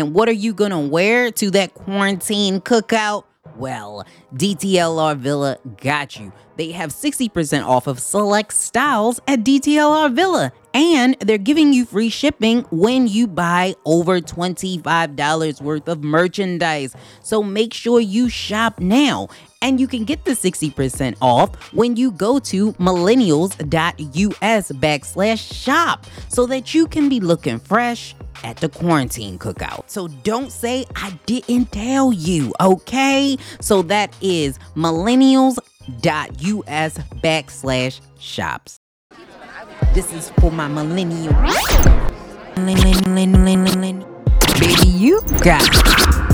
And what are you gonna wear to that quarantine cookout? Well, DTLR Villa got you. They have 60% off of select styles at DTLR Villa, and they're giving you free shipping when you buy over $25 worth of merchandise. So make sure you shop now. And you can get the 60% off when you go to millennials.us backslash shop so that you can be looking fresh at the quarantine cookout. So don't say I didn't tell you, okay? So that is millennials.us backslash shops. This is for my millennial. Baby, you got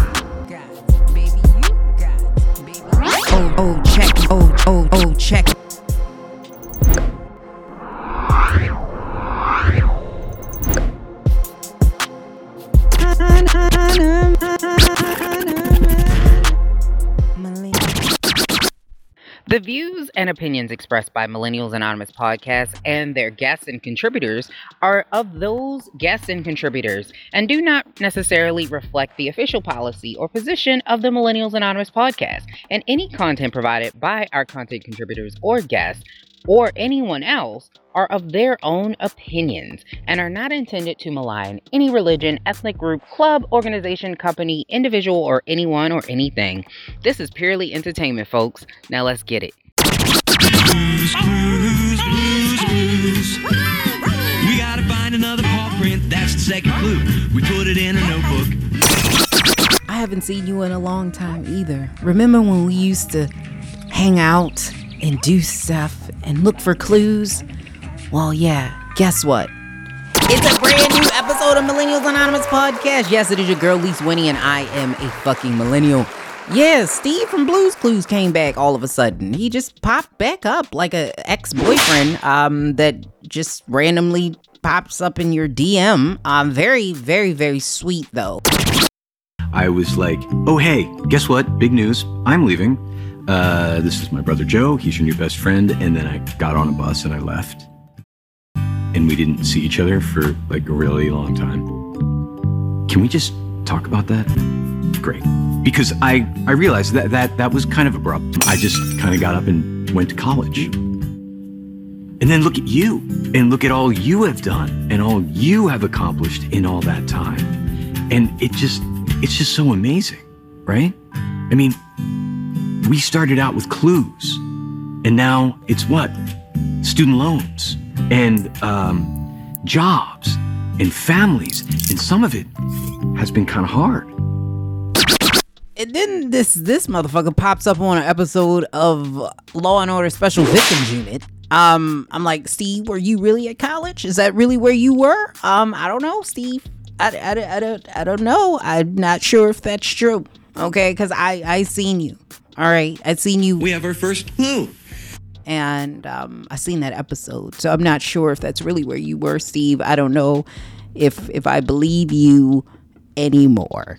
Oh oh, oh, oh, oh, check. Oh, oh, oh, check. The views and opinions expressed by Millennials Anonymous podcast and their guests and contributors are of those guests and contributors and do not necessarily reflect the official policy or position of the Millennials Anonymous podcast. And any content provided by our content contributors or guests or anyone else are of their own opinions and are not intended to malign any religion, ethnic group, club, organization, company, individual, or anyone or anything. This is purely entertainment, folks. Now let's get it. We gotta find another paw print. That's the second clue. We put it in a notebook. I haven't seen you in a long time either. Remember when we used to hang out and do stuff and look for clues? Well, yeah, guess what? It's a brand new episode of Millennials Anonymous podcast. Yes, it is your girl, Lise Winnie, and I am a fucking millennial. Yeah, Steve from Blues Clues came back all of a sudden. He just popped back up like a ex-boyfriend um, that just randomly pops up in your DM. Um, very, very, very sweet though. I was like, oh, hey, guess what? Big news. I'm leaving. Uh, this is my brother Joe. He's your new best friend. And then I got on a bus and I left. And we didn't see each other for like a really long time. Can we just talk about that? Great. Because I, I realized that, that that was kind of abrupt. I just kind of got up and went to college. And then look at you and look at all you have done and all you have accomplished in all that time. And it just, it's just so amazing, right? I mean, we started out with clues and now it's what? Student loans and um, jobs and families. And some of it has been kind of hard. And then this this motherfucker pops up on an episode of Law and Order Special Victims Unit. Um, I'm like, Steve, were you really at college? Is that really where you were? Um, I don't know, Steve. I, I, I, don't I don't know. I'm not sure if that's true. Okay, because I I seen you. All right, I've seen you. We have our first clue. and um, I seen that episode, so I'm not sure if that's really where you were, Steve. I don't know if if I believe you anymore.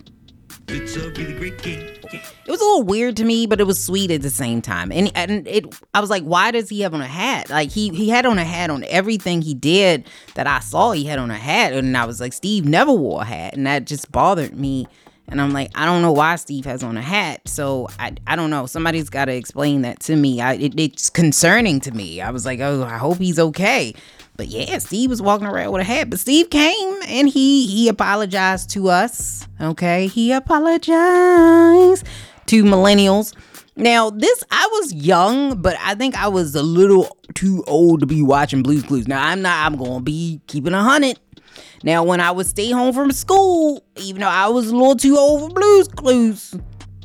It's a really great game. It was a little weird to me, but it was sweet at the same time. And and it, I was like, why does he have on a hat? Like he he had on a hat on everything he did that I saw. He had on a hat, and I was like, Steve never wore a hat, and that just bothered me. And I'm like, I don't know why Steve has on a hat. So I, I don't know. Somebody's got to explain that to me. I, it, it's concerning to me. I was like, oh, I hope he's okay. But yeah, Steve was walking around with a hat. But Steve came and he he apologized to us. Okay, he apologized to millennials. Now, this I was young, but I think I was a little too old to be watching Blues Clues. Now, I'm not. I'm gonna be keeping a hundred. Now, when I would stay home from school, even though I was a little too old for Blues Clues,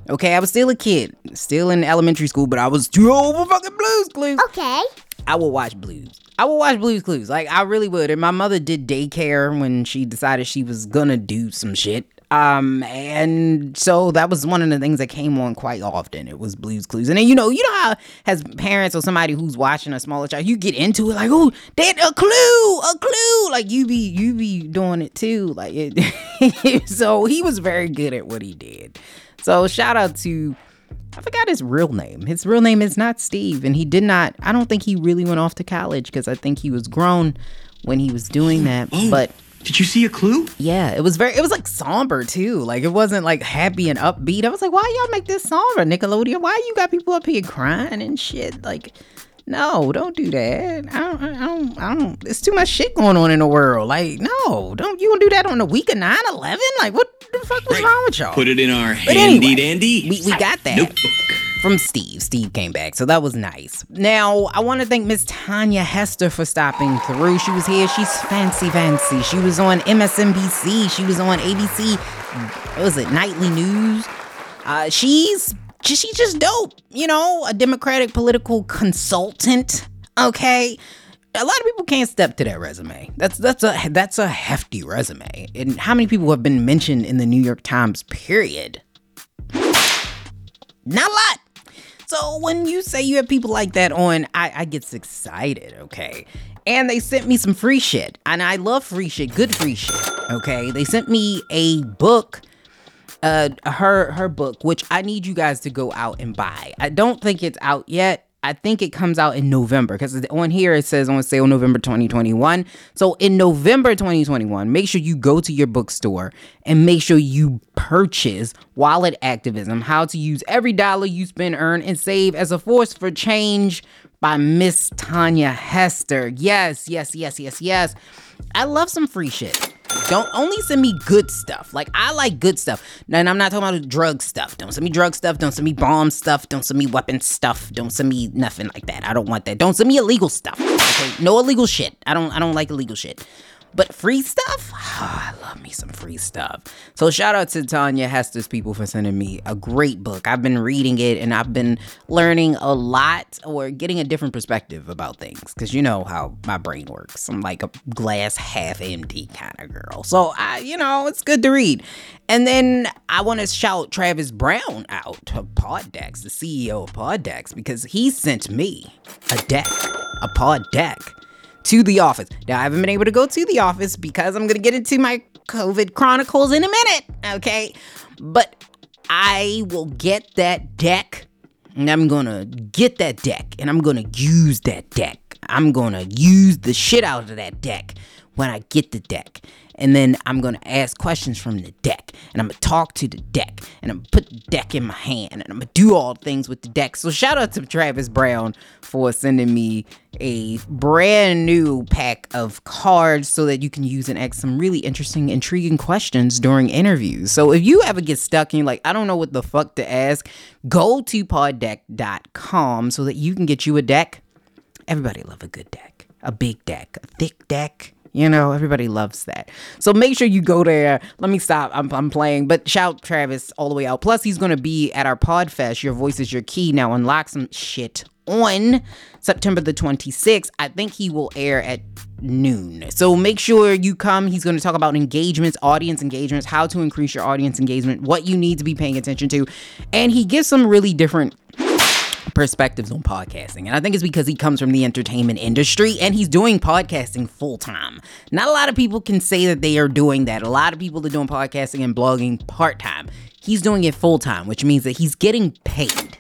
okay, I was still a kid, still in elementary school, but I was too old for fucking Blues Clues. Okay. I would watch Blues. I would watch Blues Clues. Like I really would. And my mother did daycare when she decided she was gonna do some shit. Um, and so that was one of the things that came on quite often. It was Blues Clues, and then you know, you know how as parents or somebody who's watching a smaller child, you get into it like, oh, that a clue, a clue. Like you be you be doing it too. Like it. so he was very good at what he did. So shout out to I forgot his real name. His real name is not Steve, and he did not. I don't think he really went off to college because I think he was grown when he was doing that. But Did you see a clue? Yeah, it was very. It was like somber too. Like it wasn't like happy and upbeat. I was like, why y'all make this somber, Nickelodeon? Why you got people up here crying and shit? Like, no, don't do that. I don't. I don't. I don't. There's too much shit going on in the world. Like, no, don't. You do that on the week of 9-11? Like, what the fuck was wrong with y'all? Put it in our But handy anyway, dandy. we, we got that notebook. From Steve. Steve came back, so that was nice. Now, I want to thank Miss Tanja Hester for stopping through. She was here. She's fancy, fancy. She was on MSNBC. She was on ABC. What was it? Nightly News. Uh, she's she's just dope. You know, a Democratic political consultant. Okay. A lot of people can't step to that resume. That's that's a that's a hefty resume. And how many people have been mentioned in the New York Times? Period. Not a lot. So when you say you have people like that on, I, I get excited, okay? And they sent me some free shit. And I love free shit, good free shit. Okay. They sent me a book, uh her her book, which I need you guys to go out and buy. I don't think it's out yet. I think it comes out in November because on here it says on sale November 2021. So in November 2021, make sure you go to your bookstore and make sure you purchase Wallet Activism How to Use Every Dollar You Spend, Earn, and Save as a Force for Change by Miss Tanja Hester. Yes, yes, yes, yes, yes. I love some free shit. Don't only send me good stuff. Like I like good stuff. And I'm not talking about drug stuff. Don't send me drug stuff. Don't send me bomb stuff. Don't send me weapon stuff. Don't send me nothing like that. I don't want that. Don't send me illegal stuff. Okay? No illegal shit. I don't I don't like illegal shit. But free stuff? Ah, I love me some free stuff. So shout out to Tanja Hester's people for sending me a great book. I've been reading it and I've been learning a lot or getting a different perspective about things. Cause you know how my brain works. I'm like a glass half empty kind of girl. So I, you know, it's good to read. And then I want to shout Travis Brown out of Poddex, the CEO of Poddex, because he sent me a deck, a pod deck to the office. Now, I haven't been able to go to the office because I'm going to get into my COVID chronicles in a minute, okay? But I will get that deck and I'm going to get that deck and I'm going to use that deck. I'm going to use the shit out of that deck when I get the deck. And then I'm to ask questions from the deck. And I'm to talk to the deck. And I'm to put the deck in my hand. And I'm to do all things with the deck. So shout out to Travis Brown for sending me a brand new pack of cards so that you can use and ask some really interesting, intriguing questions during interviews. So if you ever get stuck and you're like, I don't know what the fuck to ask, go to poddeck.com so that you can get you a deck. Everybody love a good deck, a big deck, a thick deck. You know, everybody loves that. So make sure you go there. Let me stop. I'm, I'm playing, but shout Travis all the way out. Plus, he's going to be at our Podfest. Your voice is your key. Now, unlock some shit on September the 26th. I think he will air at noon. So make sure you come. He's going to talk about engagements, audience engagements, how to increase your audience engagement, what you need to be paying attention to. And he gives some really different perspectives on podcasting. And I think it's because he comes from the entertainment industry and he's doing podcasting full time. Not a lot of people can say that they are doing that. A lot of people are doing podcasting and blogging part time. He's doing it full time, which means that he's getting paid.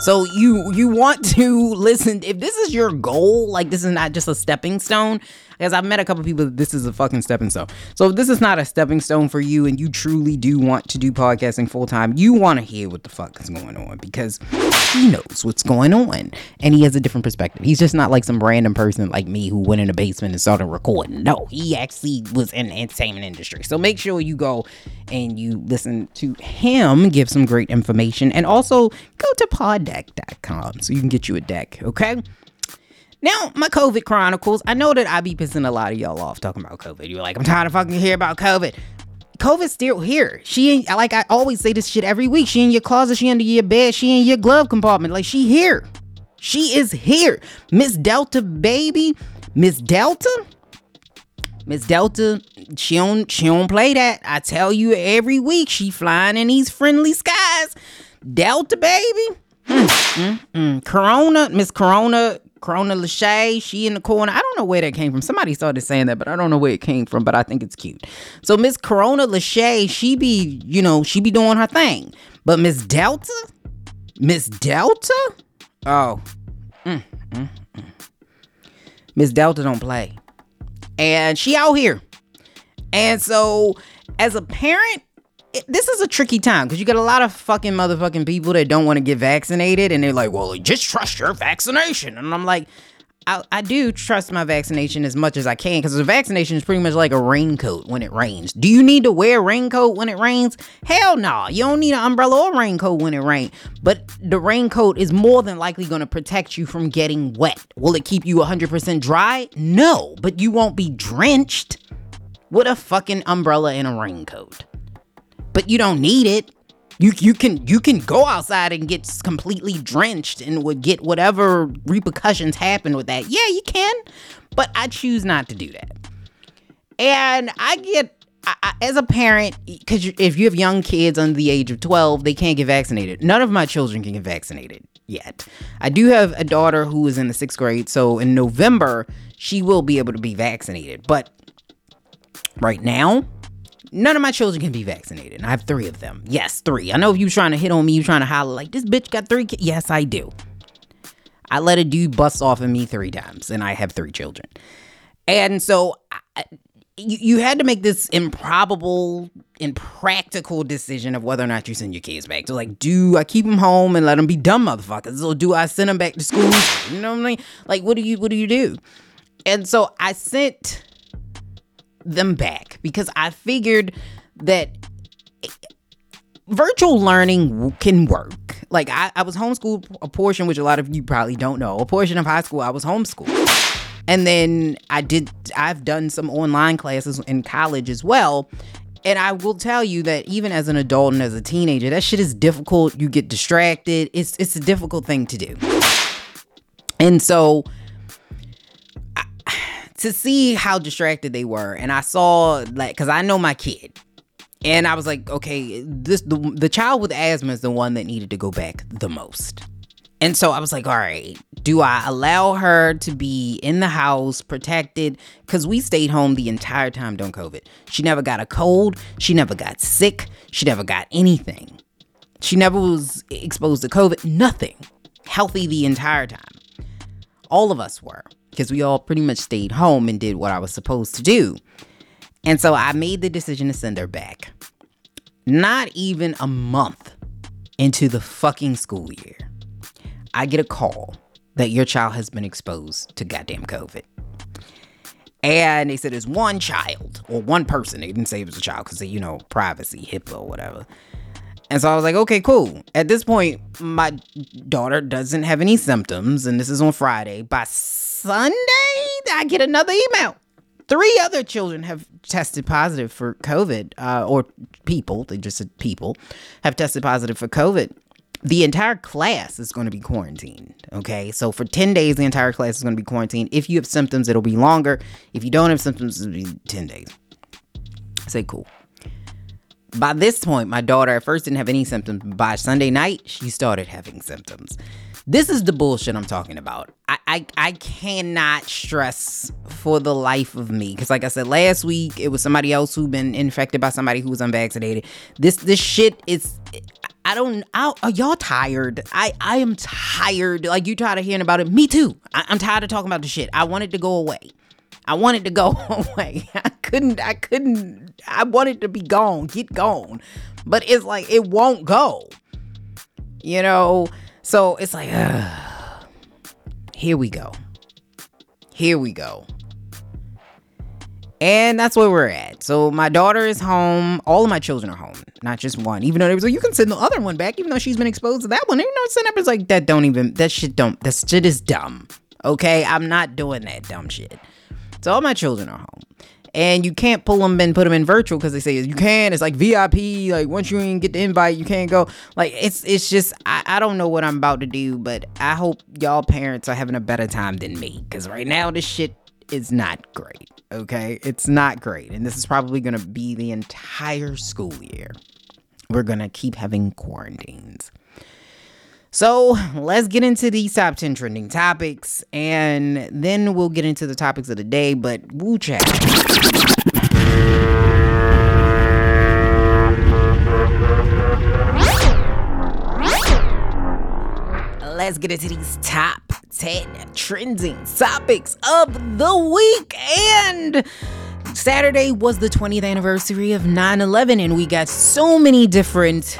So you you want to listen if this is your goal, like this is not just a stepping stone. Because I've met a couple people this is a fucking stepping stone. So if this is not a stepping stone for you and you truly do want to do podcasting full time, you want to hear what the fuck is going on because he knows what's going on and he has a different perspective. He's just not like some random person like me who went in the basement and started recording. No, he actually was in the entertainment industry. So make sure you go and you listen to him give some great information and also go to poddeck.com so you can get you a deck, okay? Now, my COVID chronicles. I know that I be pissing a lot of y'all off talking about COVID. You're like, I'm tired of fucking hear about COVID. COVID's still here. She ain't like I always say this shit every week. She in your closet, she under your bed, she in your glove compartment. Like she here. She is here. Miss Delta baby. Miss Delta. Miss Delta, she don't she don't play that. I tell you every week she flying in these friendly skies. Delta baby. Mm, mm, mm. Corona, Miss Corona, Corona Lachey, she in the corner. I don't know where that came from. Somebody started saying that, but I don't know where it came from, but I think it's cute. So Miss Corona Lachey, she be, you know, she be doing her thing. But Miss Delta? Miss Delta? Oh. Mm, mm, mm. Miss Delta don't play. And she out here. And so, as a parent, this is a tricky time because you got a lot of fucking motherfucking people that don't want to get vaccinated and they're like, well, just trust your vaccination. And I'm like, I, I do trust my vaccination as much as I can because the vaccination is pretty much like a raincoat when it rains. Do you need to wear a raincoat when it rains? Hell no. You don't need an umbrella or raincoat when it rains. But the raincoat is more than likely going to protect you from getting wet. Will it keep you 100% dry? No, but you won't be drenched with a fucking umbrella and a raincoat. But you don't need it. You you can you can go outside and get completely drenched and would get whatever repercussions happen with that. Yeah, you can, but I choose not to do that. And I get I, as a parent because if you have young kids under the age of 12, they can't get vaccinated. None of my children can get vaccinated yet. I do have a daughter who is in the sixth grade, so in November she will be able to be vaccinated. But right now, none of my children can be vaccinated. I have three of them. Yes, three. I know if you trying to hit on me, you trying to holler like this bitch got three kids. Yes, I do. I let a dude bust off of me three times, and I have three children. And so I, you, you had to make this improbable, impractical decision of whether or not you send your kids back. So, like, do I keep them home and let them be dumb motherfuckers, or do I send them back to school? You know what I mean? Like, what do you what do you do? And so I sent them back because I figured that virtual learning can work. Like I, I was homeschooled a portion, which a lot of you probably don't know. A portion of high school I was homeschooled. And then I did I've done some online classes in college as well. And I will tell you that even as an adult and as a teenager, that shit is difficult. You get distracted. It's it's a difficult thing to do. And so to see how distracted they were and i saw like because i know my kid. And i was like okay this the, the child with asthma is the one that needed to go back the most. And so i was like all right do i allow her to be in the house protected? Because we stayed home the entire time during covid. She never got a cold. She never got sick. She never got anything. She never was exposed to covid. Nothing. Healthy the entire time. All of us were because we all pretty much stayed home and did what I was supposed to do. And so I made the decision to send her back. Not even a month into the fucking school year, I get a call that your child has been exposed to goddamn COVID. And they said it's one child or one person. They didn't say it was a child because, you know, privacy, HIPAA, or whatever. And so I was like, okay, cool. At this point, my daughter doesn't have any symptoms, and this is on Friday. By Sunday, I get another email. Three other children have tested positive for COVID, uh, or people, they just said people, have tested positive for COVID. The entire class is going to be quarantined. Okay. So for 10 days, the entire class is going to be quarantined. If you have symptoms, it'll be longer. If you don't have symptoms, it'll be 10 days. I say, cool by this point, my daughter at first didn't have any symptoms. By Sunday night, she started having symptoms. This is the bullshit I'm talking about. I I, I cannot stress for the life of me because, like I said last week, it was somebody else who'd been infected by somebody who was unvaccinated. This this shit is. I don't. I, are y'all tired? I I am tired. Like you tired of hearing about it? Me too. I, I'm tired of talking about the shit. I want it to go away. I wanted to go away. I couldn't, I couldn't, I wanted to be gone, get gone. But it's like, it won't go. You know? So it's like, uh, here we go. Here we go. And that's where we're at. So my daughter is home. All of my children are home, not just one. Even though they was like, you can send the other one back, even though she's been exposed to that one. Even though send up is like, that don't even, that shit don't, that shit is dumb. Okay? I'm not doing that dumb shit. So all my children are home. And you can't pull them and put them in virtual because they say you can. It's like VIP. Like once you even get the invite, you can't go. Like it's it's just I, I don't know what I'm about to do, but I hope y'all parents are having a better time than me. Cause right now this shit is not great. Okay? It's not great. And this is probably gonna be the entire school year. We're gonna keep having quarantines. So let's get into these top 10 trending topics and then we'll get into the topics of the day. But woo chat. Let's get into these top 10 trending topics of the week. And Saturday was the 20th anniversary of 9 11, and we got so many different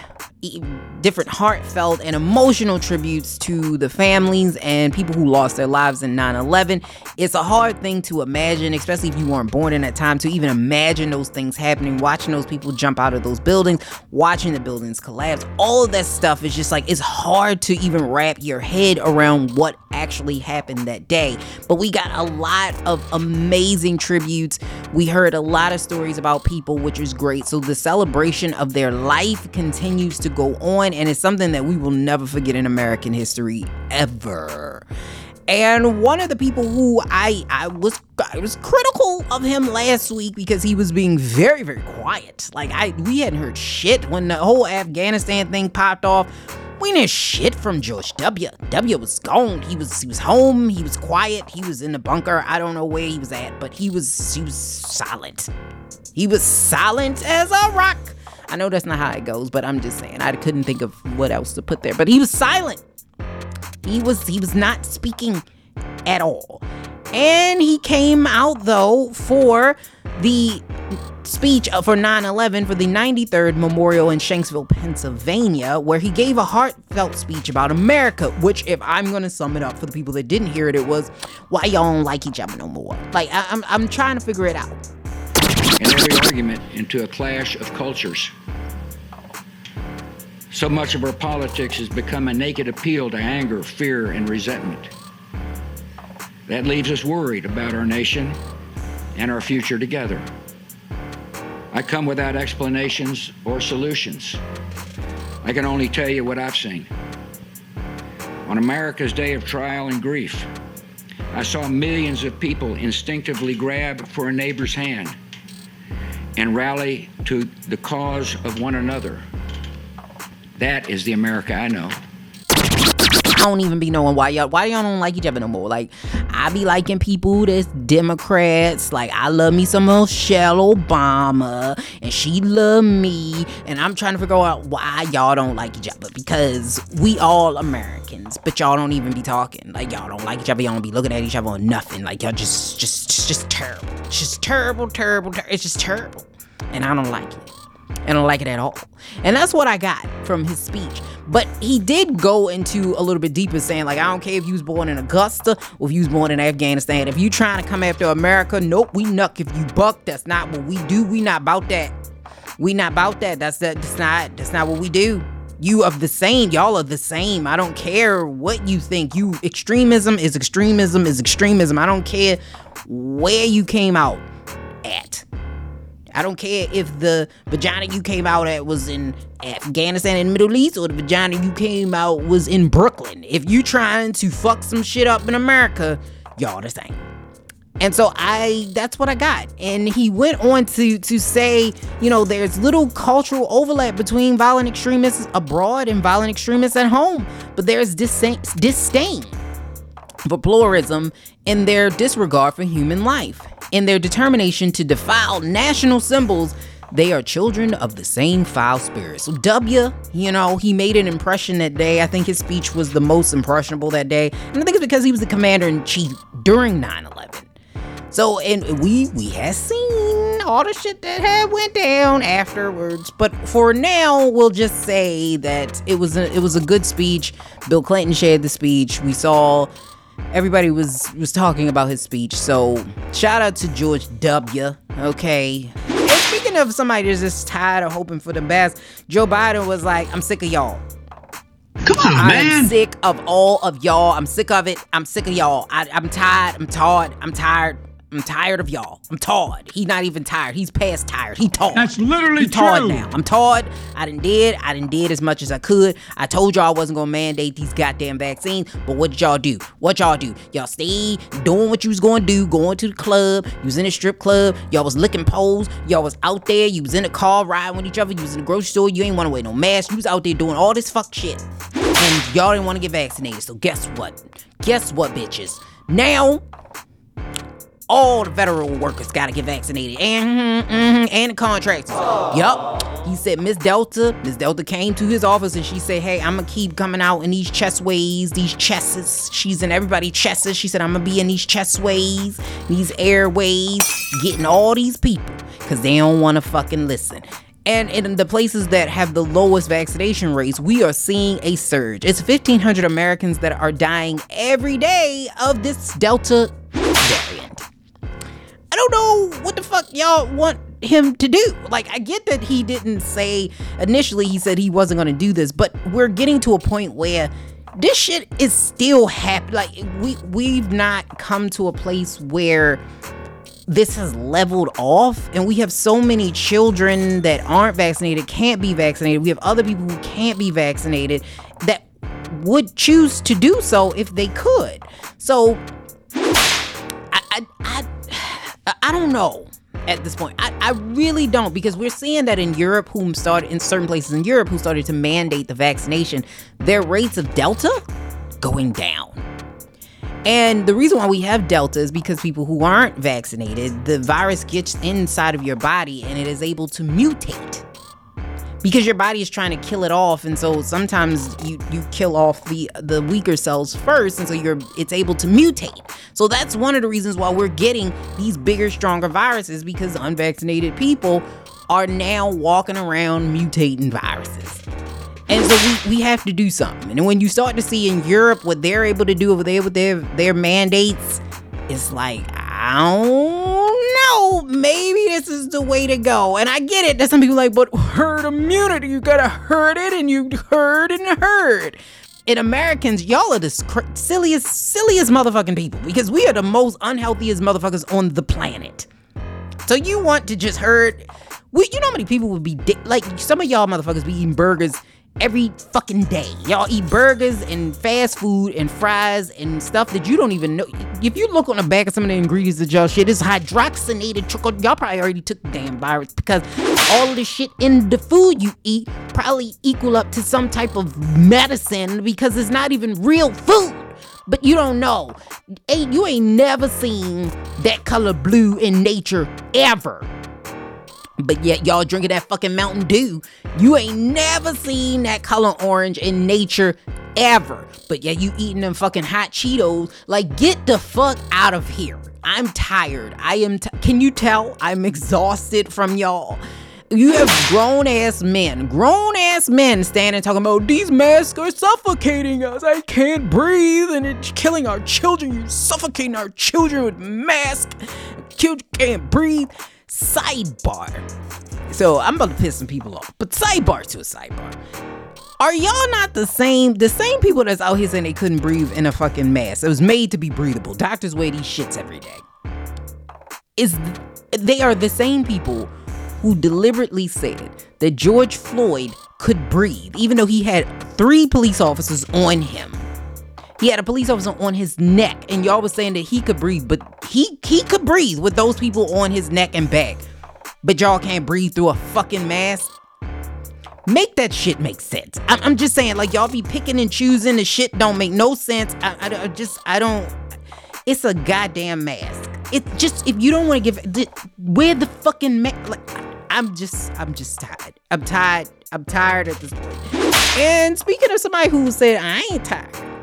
different heartfelt and emotional tributes to the families and people who lost their lives in 9-11 it's a hard thing to imagine especially if you weren't born in that time to even imagine those things happening watching those people jump out of those buildings watching the buildings collapse. All of that stuff is just like it's hard to even wrap your head around what actually happened that day. But we got a lot of amazing tributes. We heard a lot of stories about people which is great. So the celebration of their life continues to go on and it's something that we will never forget in American history ever. And one of the people who I I was I was critical of him last week because he was being very very quiet. Like I we hadn't heard shit when the whole Afghanistan thing popped off. We didn't shit from George W. W was gone. He was he was home. He was quiet. He was in the bunker. I don't know where he was at, but he was he was silent. He was silent as a rock. I know that's not how it goes, but I'm just saying I couldn't think of what else to put there. But he was silent. He was he was not speaking at all. And he came out though for the speech for 9/11 for the 93rd Memorial in Shanksville, Pennsylvania, where he gave a heartfelt speech about America, which if I'm going to sum it up for the people that didn't hear it, it was why y'all don't like each other no more. Like I, I'm I'm trying to figure it out and every argument into a clash of cultures. So much of our politics has become a naked appeal to anger, fear, and resentment. That leaves us worried about our nation and our future together. I come without explanations or solutions. I can only tell you what I've seen. On America's day of trial and grief, I saw millions of people instinctively grab for a neighbor's hand and rally to the cause of one another. That is the America I know. I don't even be knowing why y'all why y'all don't like each other no more. Like I be liking people that's Democrats. Like I love me some Michelle Obama and she love me. And I'm trying to figure out why y'all don't like each other. Because we all Americans, but y'all don't even be talking. Like y'all don't like each other. Y'all don't be looking at each other or nothing. Like y'all just just just, just terrible. It's just terrible, terrible, terrible. It's just terrible. And I don't like it. I don't like it at all. And that's what I got from his speech. But he did go into a little bit deeper, saying, like, I don't care if you was born in Augusta or if you was born in Afghanistan. If you trying to come after America, nope, we nuck if you buck. That's not what we do. We not about that. We not about that. That's that. That's not. That's not what we do. You of the same. Y'all are the same. I don't care what you think. You extremism is extremism is extremism. I don't care where you came out. I don't care if the vagina you came out at was in Afghanistan and Middle East or the vagina you came out was in Brooklyn. If you trying to fuck some shit up in America, y'all the same. And so I that's what I got. And he went on to to say, you know, there's little cultural overlap between violent extremists abroad and violent extremists at home, but there's disdain, disdain for pluralism in their disregard for human life. In their determination to defile national symbols, they are children of the same foul spirit. So W, you know, he made an impression that day. I think his speech was the most impressionable that day. And I think it's because he was the commander in chief during 9-11. So and we we have seen all the shit that had went down afterwards. But for now, we'll just say that it was a it was a good speech. Bill Clinton shared the speech. We saw everybody was was talking about his speech. So shout out to George W. Okay. And speaking of somebody that's just tired of hoping for the best, Joe Biden was like, "I'm sick of y'all." Come on, I'm man. sick of all of y'all. I'm sick of it. I'm sick of y'all. I, I'm tired. I'm tired. I'm tired. I'm tired of y'all. I'm tired. He's not even tired. He's past tired. He tired. That's literally he tired true. now. I'm tired. I done did. I done did as much as I could. I told y'all I wasn't gonna mandate these goddamn vaccines, but what did y'all do? What y'all do? Y'all stayed doing what you was gonna do, going to the club. You was in a strip club. Y'all was licking poles. Y'all was out there. You was in a car riding with each other. You was in the grocery store. You ain't wanna wear no mask. You was out there doing all this fuck shit. And y'all didn't wanna get vaccinated. So guess what? Guess what, bitches? Now all the federal workers got to get vaccinated and, mhm, and the contractors. Yup. He said Miss Delta, Miss Delta came to his office and she said, Hey, I'm gonna keep coming out in these chestways, these chests. She's in everybody's chests. She said, I'm gonna be in these chestways, these airways, getting all these people because they don't wanna fucking listen. And in the places that have the lowest vaccination rates, we are seeing a surge. It's 1,500 Americans that are dying every day of this Delta. I don't know what the fuck y'all want him to do. Like, I get that he didn't say initially, he said he wasn't gonna do this, but we're getting to a point where this shit is still happening. Like, we we've not come to a place where this has leveled off and we have so many children that aren't vaccinated can't be vaccinated we have other people who can't be vaccinated that would choose to do so if they could so i i i, I don't know at this point I, I really don't because we're seeing that in europe whom started in certain places in europe who started to mandate the vaccination their rates of delta going down and the reason why we have Delta is because people who aren't vaccinated, the virus gets inside of your body and it is able to mutate. Because your body is trying to kill it off, and so sometimes you, you kill off the the weaker cells first, and so you're it's able to mutate. So that's one of the reasons why we're getting these bigger, stronger viruses because unvaccinated people are now walking around mutating viruses. And so we, we have to do something. And when you start to see in Europe what they're able to do over there with their their mandates, it's like, I don't know. Maybe this is the way to go. And I get it. That some people like, but herd immunity, you gotta herd it and you herd and herd. And Americans, y'all are the silliest, silliest motherfucking people because we are the most unhealthiest motherfuckers on the planet. So you want to just herd? We, you know how many people would be di- like some of y'all motherfuckers be eating burgers every fucking day. Y'all eat burgers and fast food and fries and stuff that you don't even know. If you look on the back of some of the ingredients that y'all shit, it's hydroxynated chocolate. Y'all probably already took the damn virus because all the shit in the food you eat probably equal up to some type of medicine because it's not even real food. But you don't know. Ain't you ain't never seen that color blue in nature ever. But yet y'all drinking that fucking Mountain Dew. You ain't never seen that color orange in nature ever. But yet you eating them fucking hot Cheetos. Like get the fuck out of here. I'm tired. I am t- Can you tell I'm exhausted from y'all? You have grown ass men, grown ass men standing talking about these masks are suffocating us. I can't breathe and it's killing our children. You suffocating our children with masks. Children can't breathe. Sidebar. So I'm about to piss some people off, but sidebar to a sidebar. Are y'all not the same? The same people that's out here saying they couldn't breathe in a fucking mask. It was made to be breathable. Doctors wear these shits every day. Is they are the same people who deliberately said that George Floyd could breathe, even though he had three police officers on him. He had a police officer on his neck, and y'all was saying that he could breathe, but he he could breathe with those people on his neck and back. But y'all can't breathe through a fucking mask. Make that shit make sense. I'm, I'm just saying, like y'all be picking and choosing. The shit don't make no sense. I, I, I just I don't. It's a goddamn mask. It just if you don't want to give wear the fucking mask. Like I'm just I'm just tired. I'm tired. I'm tired at this point. And speaking of somebody who said I ain't tired.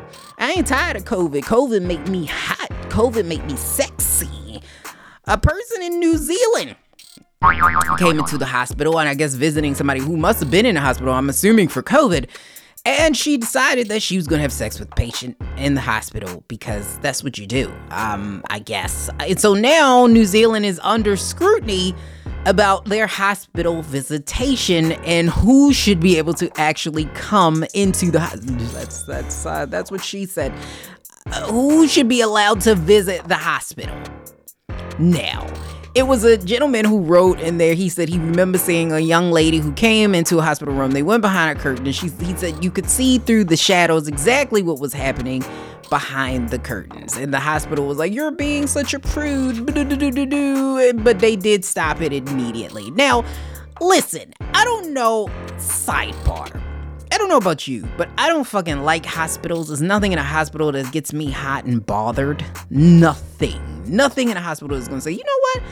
I ain't tired of COVID. COVID make me hot. COVID make me sexy. A person in New Zealand came into the hospital and I guess visiting somebody who must have been in the hospital, I'm assuming for COVID. And she decided that she was gonna have sex with patient in the hospital because that's what you do, um, I guess. And so now New Zealand is under scrutiny about their hospital visitation and who should be able to actually come into the hospital. That's that's uh, that's what she said. Uh, who should be allowed to visit the hospital? Now, it was a gentleman who wrote in there. He said he remembers seeing a young lady who came into a hospital room. They went behind a curtain, and she he said you could see through the shadows exactly what was happening behind the curtains. And the hospital was like, "You're being such a prude," but they did stop it immediately. Now, listen, I don't know. Sidebar. I don't know about you, but I don't fucking like hospitals. There's nothing in a hospital that gets me hot and bothered. Nothing Nothing in a hospital is gonna say, you know what?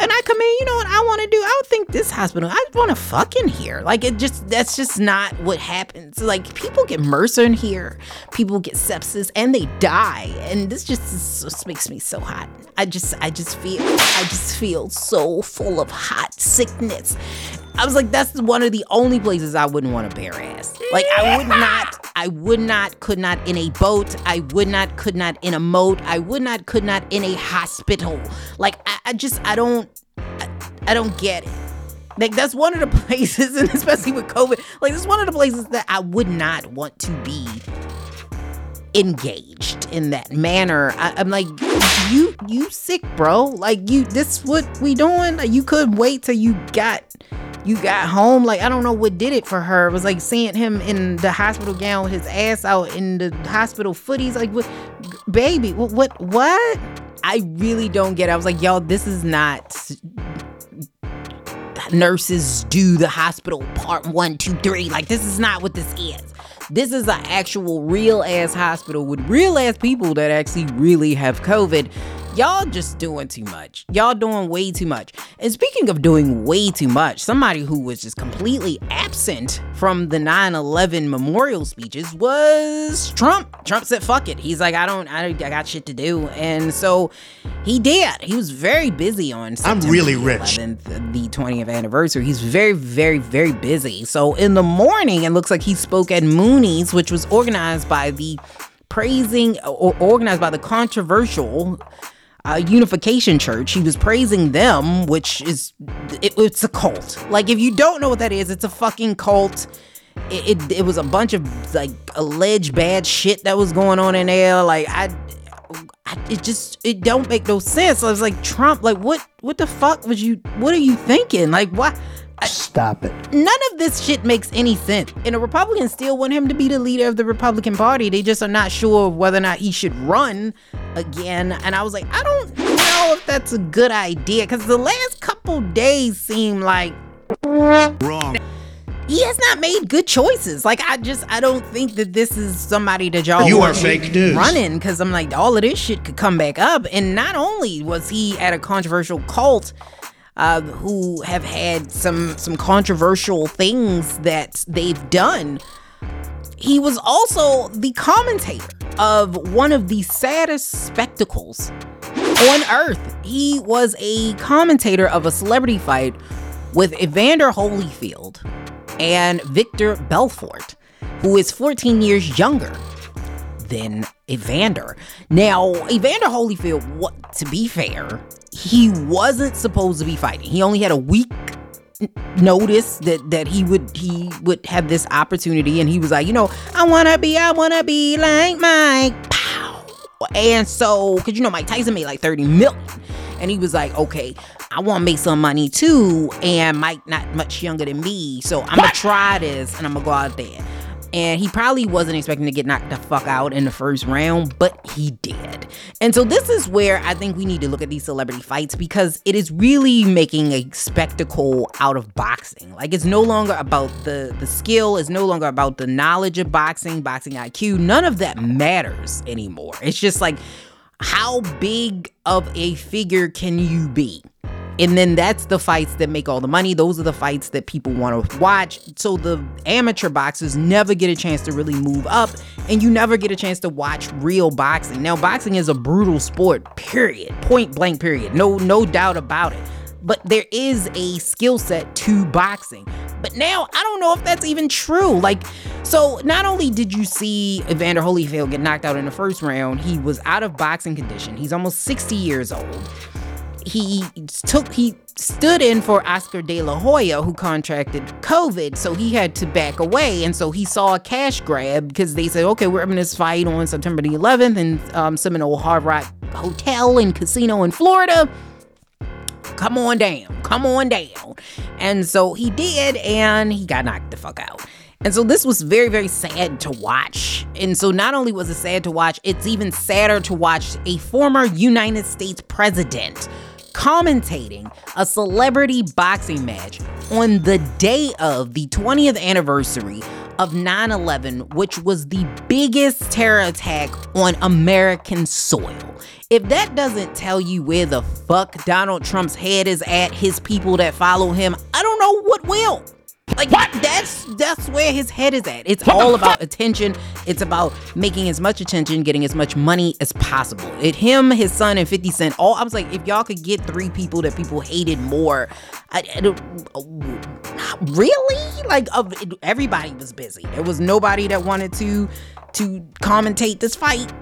And I come in, you know what I want to do? I would think this hospital, I want to fuck in here. Like it just, that's just not what happens. Like people get MRSA in here, people get sepsis, and they die. And this just, just makes me so hot. I just, I just feel, I just feel so full of hot sickness. I was like, that's one of the only places I wouldn't want to bare ass. Like I would not, I would not, could not in a boat. I would not, could not in a moat. I would not, could not in a hospital. Like I, I just, I don't, I, I don't get it. Like that's one of the places, and especially with COVID, like this is one of the places that I would not want to be engaged in that manner. I, I'm like, you, you sick, bro? Like you, this what we doing? Like you could wait till you got you got home. Like, I don't know what did it for her. It was like seeing him in the hospital gown with his ass out in the hospital footies. Like, what, baby, what, what, what? I really don't get it. I was like, y'all, this is not nurses do the hospital part one, two, three. Like, this is not what this is. This is an actual real ass hospital with real ass people that actually really have COVID y'all just doing too much. Y'all doing way too much. And speaking of doing way too much, somebody who was just completely absent from the 9/11 memorial speeches was Trump. Trump said, "Fuck it." He's like, "I don't. I, I got shit to do," and so he did. He was very busy on. September I'm really rich. the 20th anniversary. He's very, very, very busy. So in the morning, it looks like he spoke at Moonies, which was organized by the praising or organized by the controversial uh, Unification Church. He was praising them, which is it, it's a cult. Like if you don't know what that is, it's a fucking cult. It, it, it was a bunch of like alleged bad shit that was going on in there. Like I, I it just it don't make no sense. I was like Trump, like what what the fuck was you? What are you thinking? Like what? Stop it. None of this shit makes any sense. And the Republicans still want him to be the leader of the Republican Party. They just are not sure whether or not he should run again. And I was like, I don't know if that's a good idea because the last couple days seem like Wrong. he has not made good choices. Like I just I don't think that this is somebody that y'all You are fake news. running because I'm like all of this shit could come back up. And not only was he at a controversial cult uh, who have had some some controversial things that they've done. He was also the commentator of one of the saddest spectacles on earth. He was a commentator of a celebrity fight with Evander Holyfield and Victor Belfort, who is 14 years younger than Evander. Now, Evander Holyfield, what to be fair, he wasn't supposed to be fighting. He only had a week notice that that he would he would have this opportunity and he was like, you know, I wanna be, I wanna be like Mike. Pow. And so, cause you know Mike Tyson made like 30 million. And he was like, okay, I wanna make some money too. And Mike not much younger than me. So I'm gonna try this and I'm gonna go out there and he probably wasn't expecting to get knocked the fuck out in the first round, but he did. And so this is where I think we need to look at these celebrity fights because it is really making a spectacle out of boxing. Like it's no longer about the the skill, it's no longer about the knowledge of boxing, boxing IQ. None of that matters anymore. It's just like how big of a figure can you be? And then that's the fights that make all the money. Those are the fights that people want to watch. So the amateur boxers never get a chance to really move up, and you never get a chance to watch real boxing. Now, boxing is a brutal sport, period. Point blank, period. No, no doubt about it. But there is a skill set to boxing. But now I don't know if that's even true. Like, so not only did you see Evander Holyfield get knocked out in the first round, he was out of boxing condition. He's almost 60 years old he took he stood in for Oscar De La Hoya who contracted COVID, so he had to back away, and so he saw a cash grab because they said, okay, we're having this fight on September the 11th in um, Seminole Hard Rock Hotel and Casino in Florida. Come on down, come on down, and so he did, and he got knocked the fuck out. And so this was very, very sad to watch. And so not only was it sad to watch, it's even sadder to watch a former United States president commentating a celebrity boxing match on the day of the 20th anniversary of 9 11, which was the biggest terror attack on American soil. If that doesn't tell you where the fuck Donald Trump's head is at, his people that follow him, I don't know what will. Like what? That's that's where his head is at. It's all about attention. It's about making as much attention, getting as much money as possible. It him, his son, and Fifty Cent. All I was like, if y'all could get three people that people hated more, I, I don't, really like of everybody was busy. There was nobody that wanted to to commentate this fight.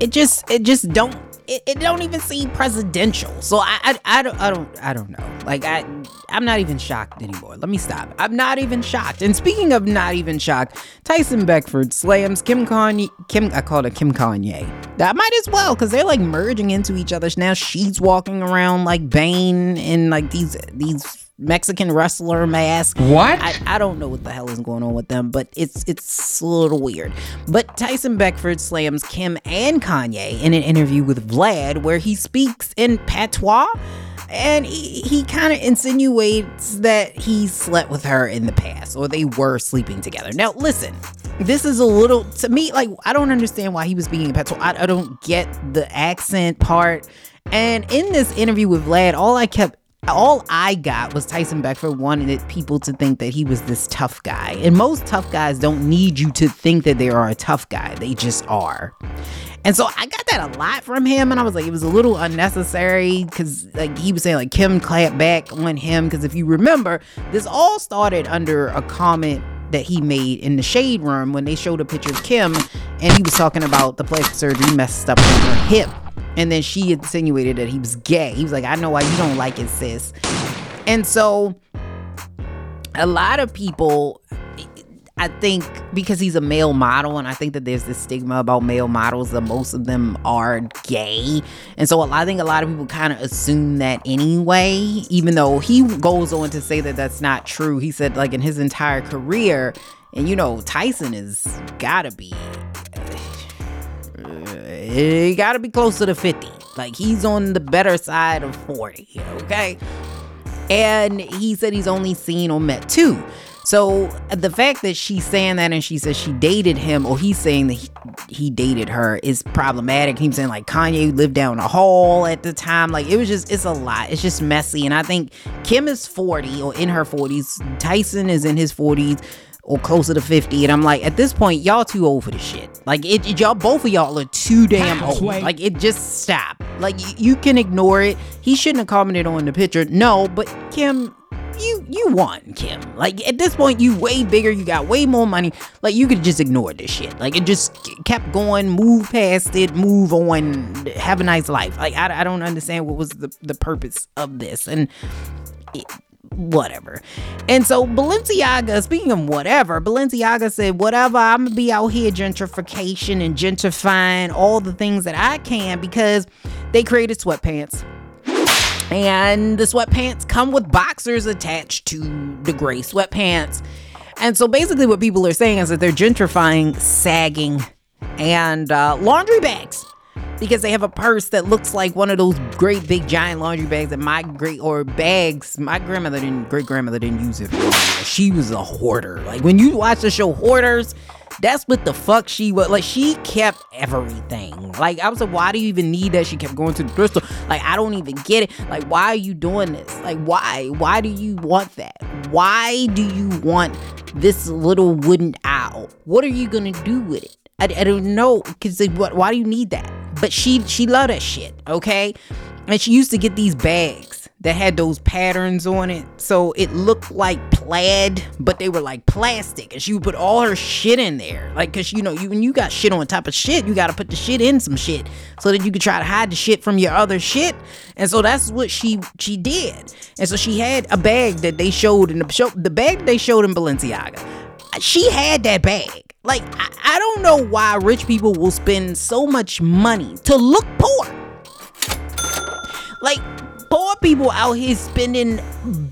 It just it just don't it, it don't even seem presidential. So I, I I don't I don't I don't know. Like I I'm not even shocked anymore. Let me stop. I'm not even shocked. And speaking of not even shocked, Tyson Beckford slams Kim Kanye. Kim I called her Kim Kanye. That might as well because they're like merging into each other. Now she's walking around like Bane in like these these Mexican wrestler mask. What? I, I don't know what the hell is going on with them, but it's it's a little weird. But Tyson Beckford slams Kim and Kanye in an interview with Vlad where he speaks in patois and he, he kind of insinuates that he slept with her in the past or they were sleeping together. Now, listen, this is a little to me like I don't understand why he was speaking in patois. I, I don't get the accent part. And in this interview with Vlad, all I kept all I got was Tyson Beckford wanted people to think that he was this tough guy. And most tough guys don't need you to think that they are a tough guy, they just are. And so I got that a lot from him, and I was like, it was a little unnecessary because, like, he was saying, like, Kim clapped back on him. Because if you remember, this all started under a comment that he made in the shade room when they showed a picture of Kim, and he was talking about the plastic surgery messed up on her hip. And then she insinuated that he was gay. He was like, I know why you don't like it, sis. And so a lot of people, I think, because he's a male model, and I think that there's this stigma about male models that most of them are gay. And so I think a lot of people kind of assume that anyway, even though he goes on to say that that's not true. He said, like, in his entire career, and you know, Tyson is gotta be he got to be closer to 50. Like he's on the better side of 40, okay? And he said he's only seen or met two. So the fact that she's saying that and she says she dated him, or he's saying that he, he dated her, is problematic. He's saying like Kanye lived down the hall at the time. Like it was just, it's a lot. It's just messy. And I think Kim is 40 or in her 40s. Tyson is in his 40s or closer to 50 and i'm like at this point y'all too old for this shit. Like it, it y'all both of y'all are too damn old. like it just stop. Like y- you can ignore it. He shouldn't have commented on the picture. No but kim you you won kim. Like at this point you way bigger. You got way more money. Like you could just ignore this shit. Like it just kept going move past it move on have a nice life. Like i, I don't understand what was the, the purpose of this. And it, whatever. And so Balenciaga, speaking of whatever, Balenciaga said, whatever, I'm gonna be out here gentrification and gentrifying all the things that I can because they created sweatpants. And the sweatpants come with boxers attached to the gray sweatpants. And so basically, what people are saying is that they're gentrifying sagging and uh, laundry bags because they have a purse that looks like one of those great big giant laundry bags that my great or bags my grandmother didn't great grandmother didn't use it she was a hoarder. Like when you watch the show hoarders that's what the fuck she was like she kept everything. Like i was like why do you even need that? She kept going to the thrift store. Like i don't even get it. Like why are you doing this? Like why why do you want that? Why do you want this little wooden owl? What are you gonna do with it? I, I don't know because like, what why do you need that but she she loved that shit okay? And she used to get these bags that had those patterns on it. So it looked like plaid but they were like plastic. And she would put all her shit in there. Like because you know you when you got shit on top of shit you got to put the shit in some shit so that you could try to hide the shit from your other shit. And so that's what she she did. And so she had a bag that they showed in the show the bag they showed in balenciaga. She had that bag like, I, I don't know why rich people will spend so much money to look poor. Like, poor people out here spending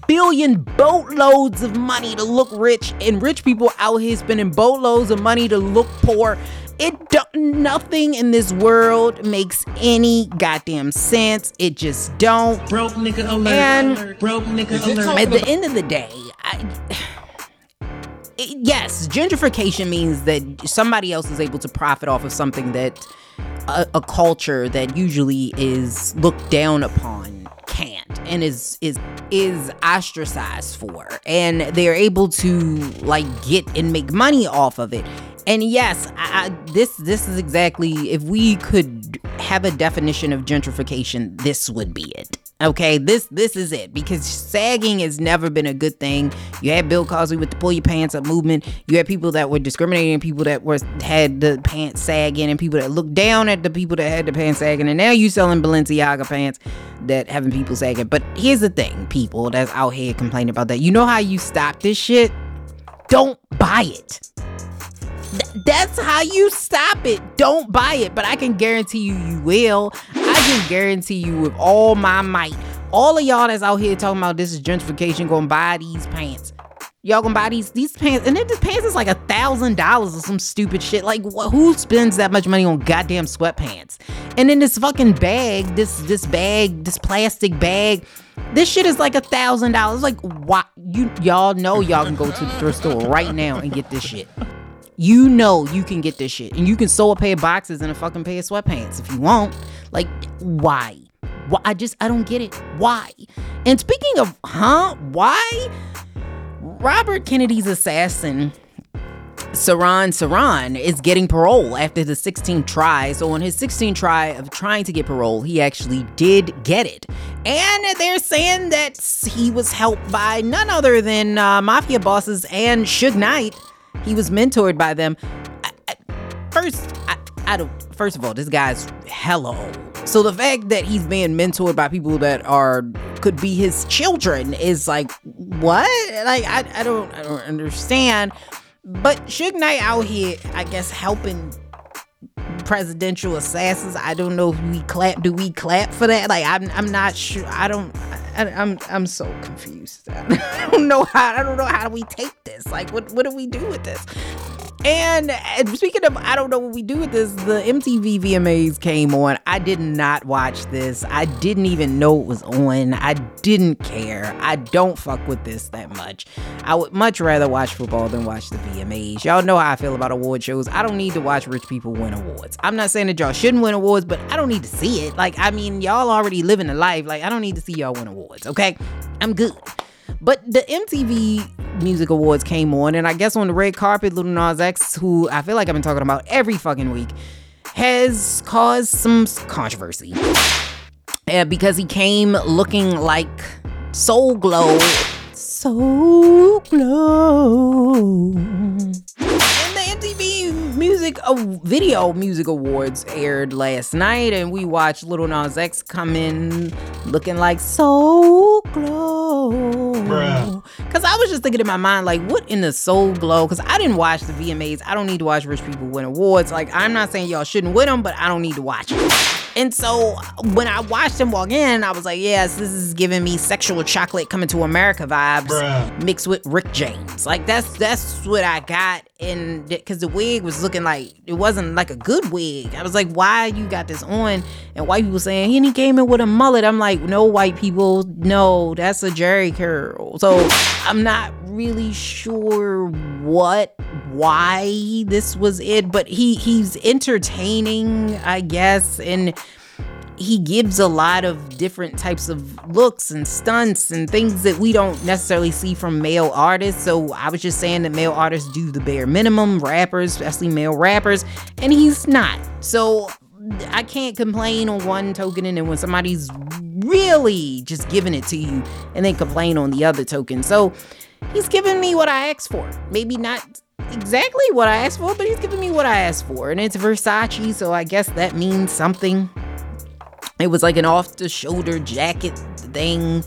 billion boatloads of money to look rich, and rich people out here spending boatloads of money to look poor. It don't, nothing in this world makes any goddamn sense. It just don't. Broke nigga alert. And alert. Broke nigga alert. At the end of the day, I it- yes, gentrification means that somebody else is able to profit off of something that a, a culture that usually is looked down upon can't and is is is ostracized for. And they're able to like get and make money off of it. And yes I, I, this this is exactly if we could have a definition of gentrification this would be it okay this this is it. Because sagging has never been a good thing. You had bill cosby with the pull your pants up movement. You had people that were discriminating people that were had the pants sagging and people that looked down at the people that had the pants sagging. And now you selling balenciaga pants that having people sagging. But here's the thing people that's out here complaining about that. You know how you stop this shit? Don't buy it Th- that's how you stop it. Don't buy it, but I can guarantee you, you will. I can guarantee you with all my might. All of y'all that's out here talking about this is gentrification, gonna buy these pants. Y'all gonna buy these these pants, and then this pants is like a thousand dollars or some stupid shit. Like, wh- who spends that much money on goddamn sweatpants? And then this fucking bag, this this bag, this plastic bag, this shit is like a thousand dollars. Like, what? You y'all know y'all can go to the thrift store right now and get this shit. You know you can get this shit. And you can sew a pair of boxes and a fucking pair of sweatpants if you want. Like, why? Why? I just, I don't get it. Why? And speaking of, huh? Why? Robert Kennedy's assassin, Sirhan Sirhan, is getting parole after the 16th try. So, on his 16th try of trying to get parole, he actually did get it. And they're saying that he was helped by none other than uh, mafia bosses and Suge Knight. He was mentored by them. I, I, first, I, I don't. First of all, this guy's hella old. So the fact that he's being mentored by people that are could be his children is like what? Like I, I don't I don't understand. But Suge Knight out here, I guess, helping presidential assassins. I don't know if we clap. Do we clap for that? Like I'm I'm not sure. I don't. I, I'm I'm so confused. I don't know how. I don't know how we take this. Like what what do we do with this? And, speaking of, I don't know what we do with this. The MTV VMAs came on. I did not watch this. I didn't even know it was on. I didn't care. I don't fuck with this that much. I would much rather watch football than watch the VMAs. Y'all know how I feel about award shows. I don't need to watch rich people win awards. I'm not saying that y'all shouldn't win awards, but I don't need to see it. Like, I mean, y'all already living a life. Like, I don't need to see y'all win awards, okay? I'm good. But the MTV Music Awards came on, and I guess on the red carpet, Little Nas X, who I feel like I've been talking about every fucking week, has caused some controversy. Yeah, because he came looking like Soul Glo. Soul Glo. And the MTV Music Video Music Awards aired last night, and we watched Little Nas X come in looking like Soul Glo. Because I was just thinking in my mind, like, what in the Soul Glo? Because I didn't watch the VMAs. I don't need to watch rich people win awards. Like, I'm not saying y'all shouldn't win them, but I don't need to watch it. And so when I watched him walk in, I was like, yes, this is giving me sexual chocolate coming to America vibes mixed with Rick James. Like that's that's what I got and because the wig was looking like it wasn't like a good wig. I was like, why you got this on? And white people saying, and he came in with a mullet. I'm like, no, white people, no, that's a Jheri curl. So I'm not really sure what why this was it, but he he's entertaining, I guess, and he gives a lot of different types of looks and stunts and things that we don't necessarily see from male artists. So I was just saying that male artists do the bare minimum, rappers, especially male rappers, and he's not. So I can't complain on one token and then when somebody's really just giving it to you and then complain on the other token. So he's giving me what I asked for. Maybe not exactly what I asked for, but he's giving me what I asked for. And it's Versace, so I guess that means something. It was like an off the shoulder jacket thing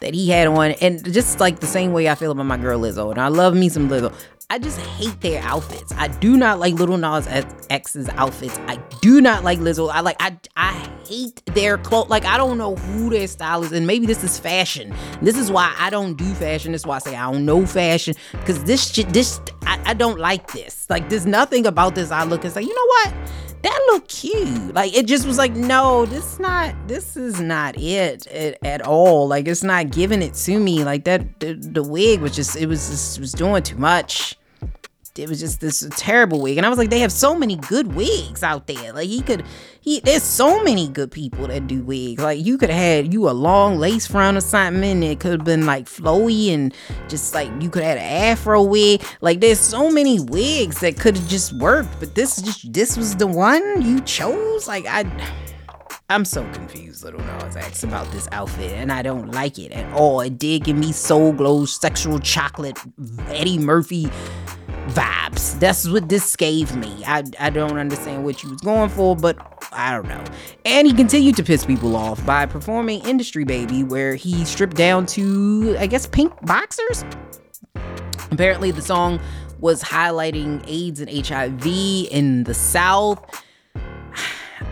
that he had on. And just like the same way I feel about my girl Lizzo. And I love me some Lizzo. I just hate their outfits. I do not like Little Nas X's outfits. I do not like Lizzo. I like I I hate their clothes. Like I don't know who their style is, and maybe this is fashion. This is why I don't do fashion. This is why I say I don't know fashion because this shit. This I, I don't like this. Like there's nothing about this I look and say, you know what? That look cute. Like it just was like, no, this not. This is not it at, at all. Like it's not giving it to me. Like that. The, the wig was just. It was just, was doing too much it was just this terrible wig. And I was like, they have so many good wigs out there. Like he could, he there's so many good people that do wigs. Like you could have had you a long lace front or something, and it could have been like flowy and just like you could have had an afro wig. Like there's so many wigs that could have just worked, but this just this was the one you chose. Like I. I'm so confused, Little Nas X, about this outfit, and I don't like it at all. It did give me Soul Glo, sexual chocolate, Eddie Murphy vibes. That's what this gave me. I, I don't understand what you was going for, but I don't know. And he continued to piss people off by performing Industry Baby, where he stripped down to, I guess, pink boxers. Apparently, the song was highlighting AIDS and HIV in the South.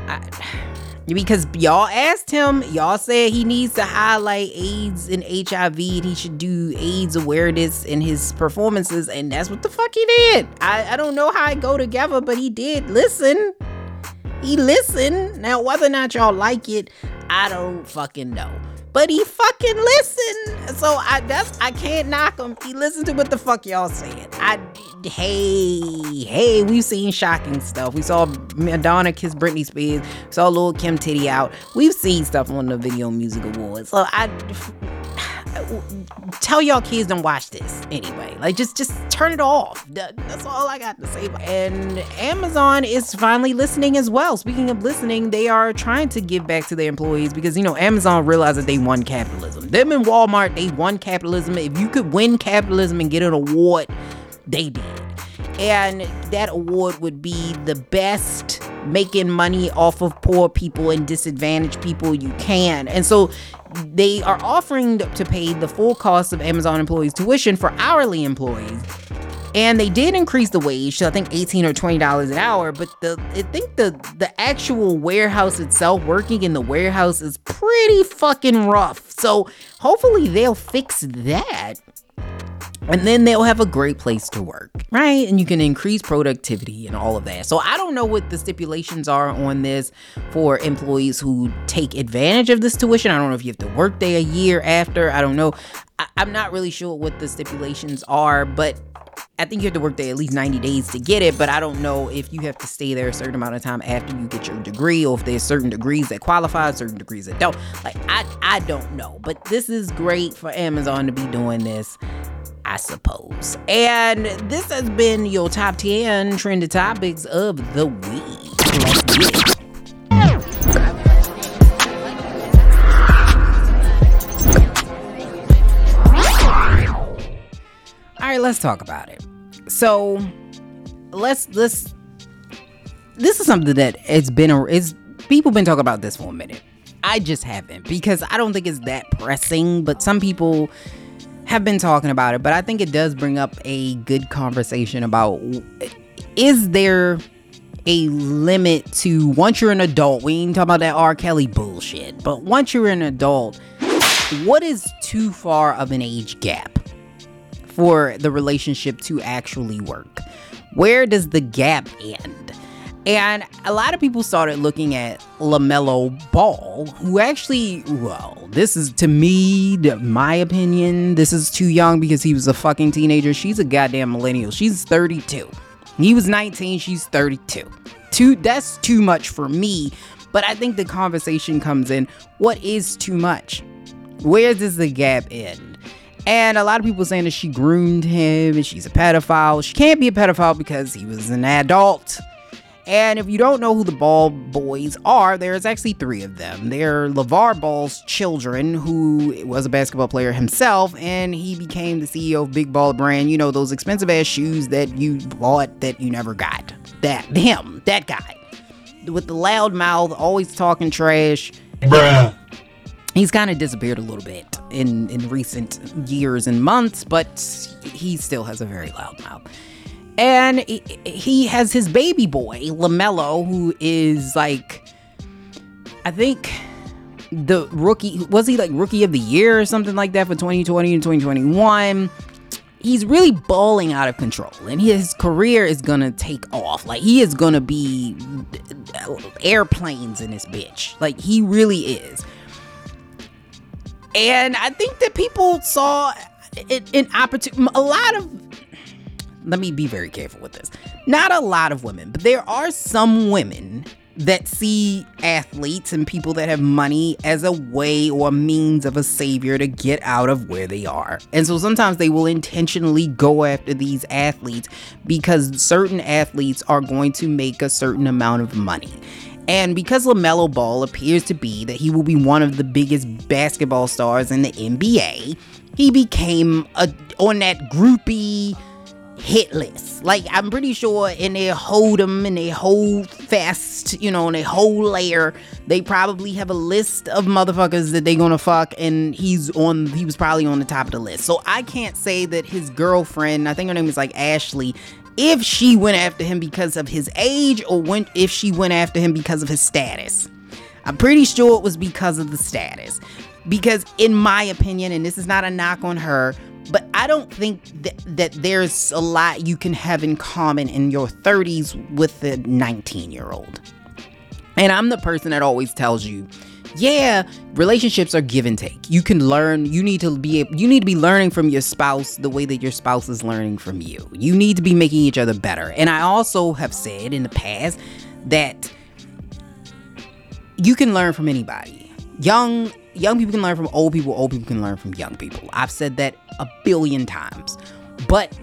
I, because y'all asked him, y'all said he needs to highlight AIDS and HIV and he should do AIDS awareness in his performances, and that's what the fuck he did. I, I don't know how it go together, but he did listen. He listened. Now, whether or not y'all like it, I don't fucking know but he fucking listened. So I that's I can't knock him. He listened to what the fuck y'all saying. I hey hey we've seen shocking stuff. We saw Madonna kiss Britney Spears. Saw Lil Kim titty out. We've seen stuff on the Video Music Awards. So I tell y'all kids don't watch this anyway. Like just just turn it off. That's all I got to say. And Amazon is finally listening as well. Speaking of listening, they are trying to give back to their employees because you know Amazon realized that they won capitalism. Them and Walmart, they won capitalism. If you could win capitalism and get an award, they did. And that award would be the best making money off of poor people and disadvantaged people you can. And so they are offering to pay the full cost of Amazon employees' tuition for hourly employees. And they did increase the wage to I think 18 or 20 dollars an hour, but the I think the the actual warehouse itself, working in the warehouse is pretty fucking rough. So hopefully they'll fix that and then they'll have a great place to work, right? And you can increase productivity and all of that. So I don't know what the stipulations are on this for employees who take advantage of this tuition. I don't know if you have to work there a year after. I don't know. I- am not really sure what the stipulations are, but I think you have to work there at least 90 days to get it, but I don't know if you have to stay there a certain amount of time after you get your degree or if there's certain degrees that qualify, certain degrees that don't. Like I I don't know, but this is great for Amazon to be doing this. I suppose. And this has been your top 10 trending topics of the week. All right, let's talk about it. So, let's let's this is something that it's been a it's people been talking about this for a minute. I just haven't because I don't think it's that pressing, but some people have been talking about it, but I think it does bring up a good conversation about is there a limit to once you're an adult? We ain't talking about that R. Kelly bullshit, but once you're an adult, what is too far of an age gap for the relationship to actually work? Where does the gap end? And a lot of people started looking at LaMelo Ball, who actually, well, this is to me, my opinion, this is too young because he was a fucking teenager. She's a goddamn millennial. She's 32. He was 19, she's 32. Too, that's too much for me. But I think the conversation comes in what is too much? Where does the gap end? And a lot of people saying that she groomed him and she's a pedophile. She can't be a pedophile because he was an adult. And if you don't know who the Ball boys are, there's actually three of them. They're LaVar Ball's children, who was a basketball player himself, and he became the CEO of Big Ball Brand. You know, those expensive ass shoes that you bought that you never got. That, him, that guy. With the loud mouth, always talking trash. Bruh. He's kind of disappeared a little bit in, in recent years and months, but he still has a very loud mouth and he has his baby boy LaMelo, who is like, I think the rookie was he like rookie of the year or something like that for 2020 and 2021 he's really balling out of control and his career is gonna take off. Like he is gonna be airplanes in this bitch. Like he really is. And i think that people saw an opportunity a lot of let me be very careful with this. Not a lot of women, but there are some women that see athletes and people that have money as a way or a means of a savior to get out of where they are. And so sometimes they will intentionally go after these athletes because certain athletes are going to make a certain amount of money. And because LaMelo Ball appears to be that he will be one of the biggest basketball stars in the NBA, he became a on that groupie hit list. Like I'm pretty sure in their hold'em and their whole fest, you know, in their whole layer, they probably have a list of motherfuckers that they gonna fuck, and he's on. He was probably on the top of the list. So I can't say that his girlfriend, I think her name is like Ashley, if she went after him because of his age or went if she went after him because of his status. I'm pretty sure it was because of the status. Because in my opinion, and this is not a knock on her, but I don't think that, that there's a lot you can have in common in your 30s with a 19 year old. And I'm the person that always tells you, yeah, relationships are give and take. You can learn, you need to be you need to be learning from your spouse the way that your spouse is learning from you. You need to be making each other better. And I also have said in the past that you can learn from anybody. Young young people can learn from old people, old people can learn from young people. I've said that a billion times. But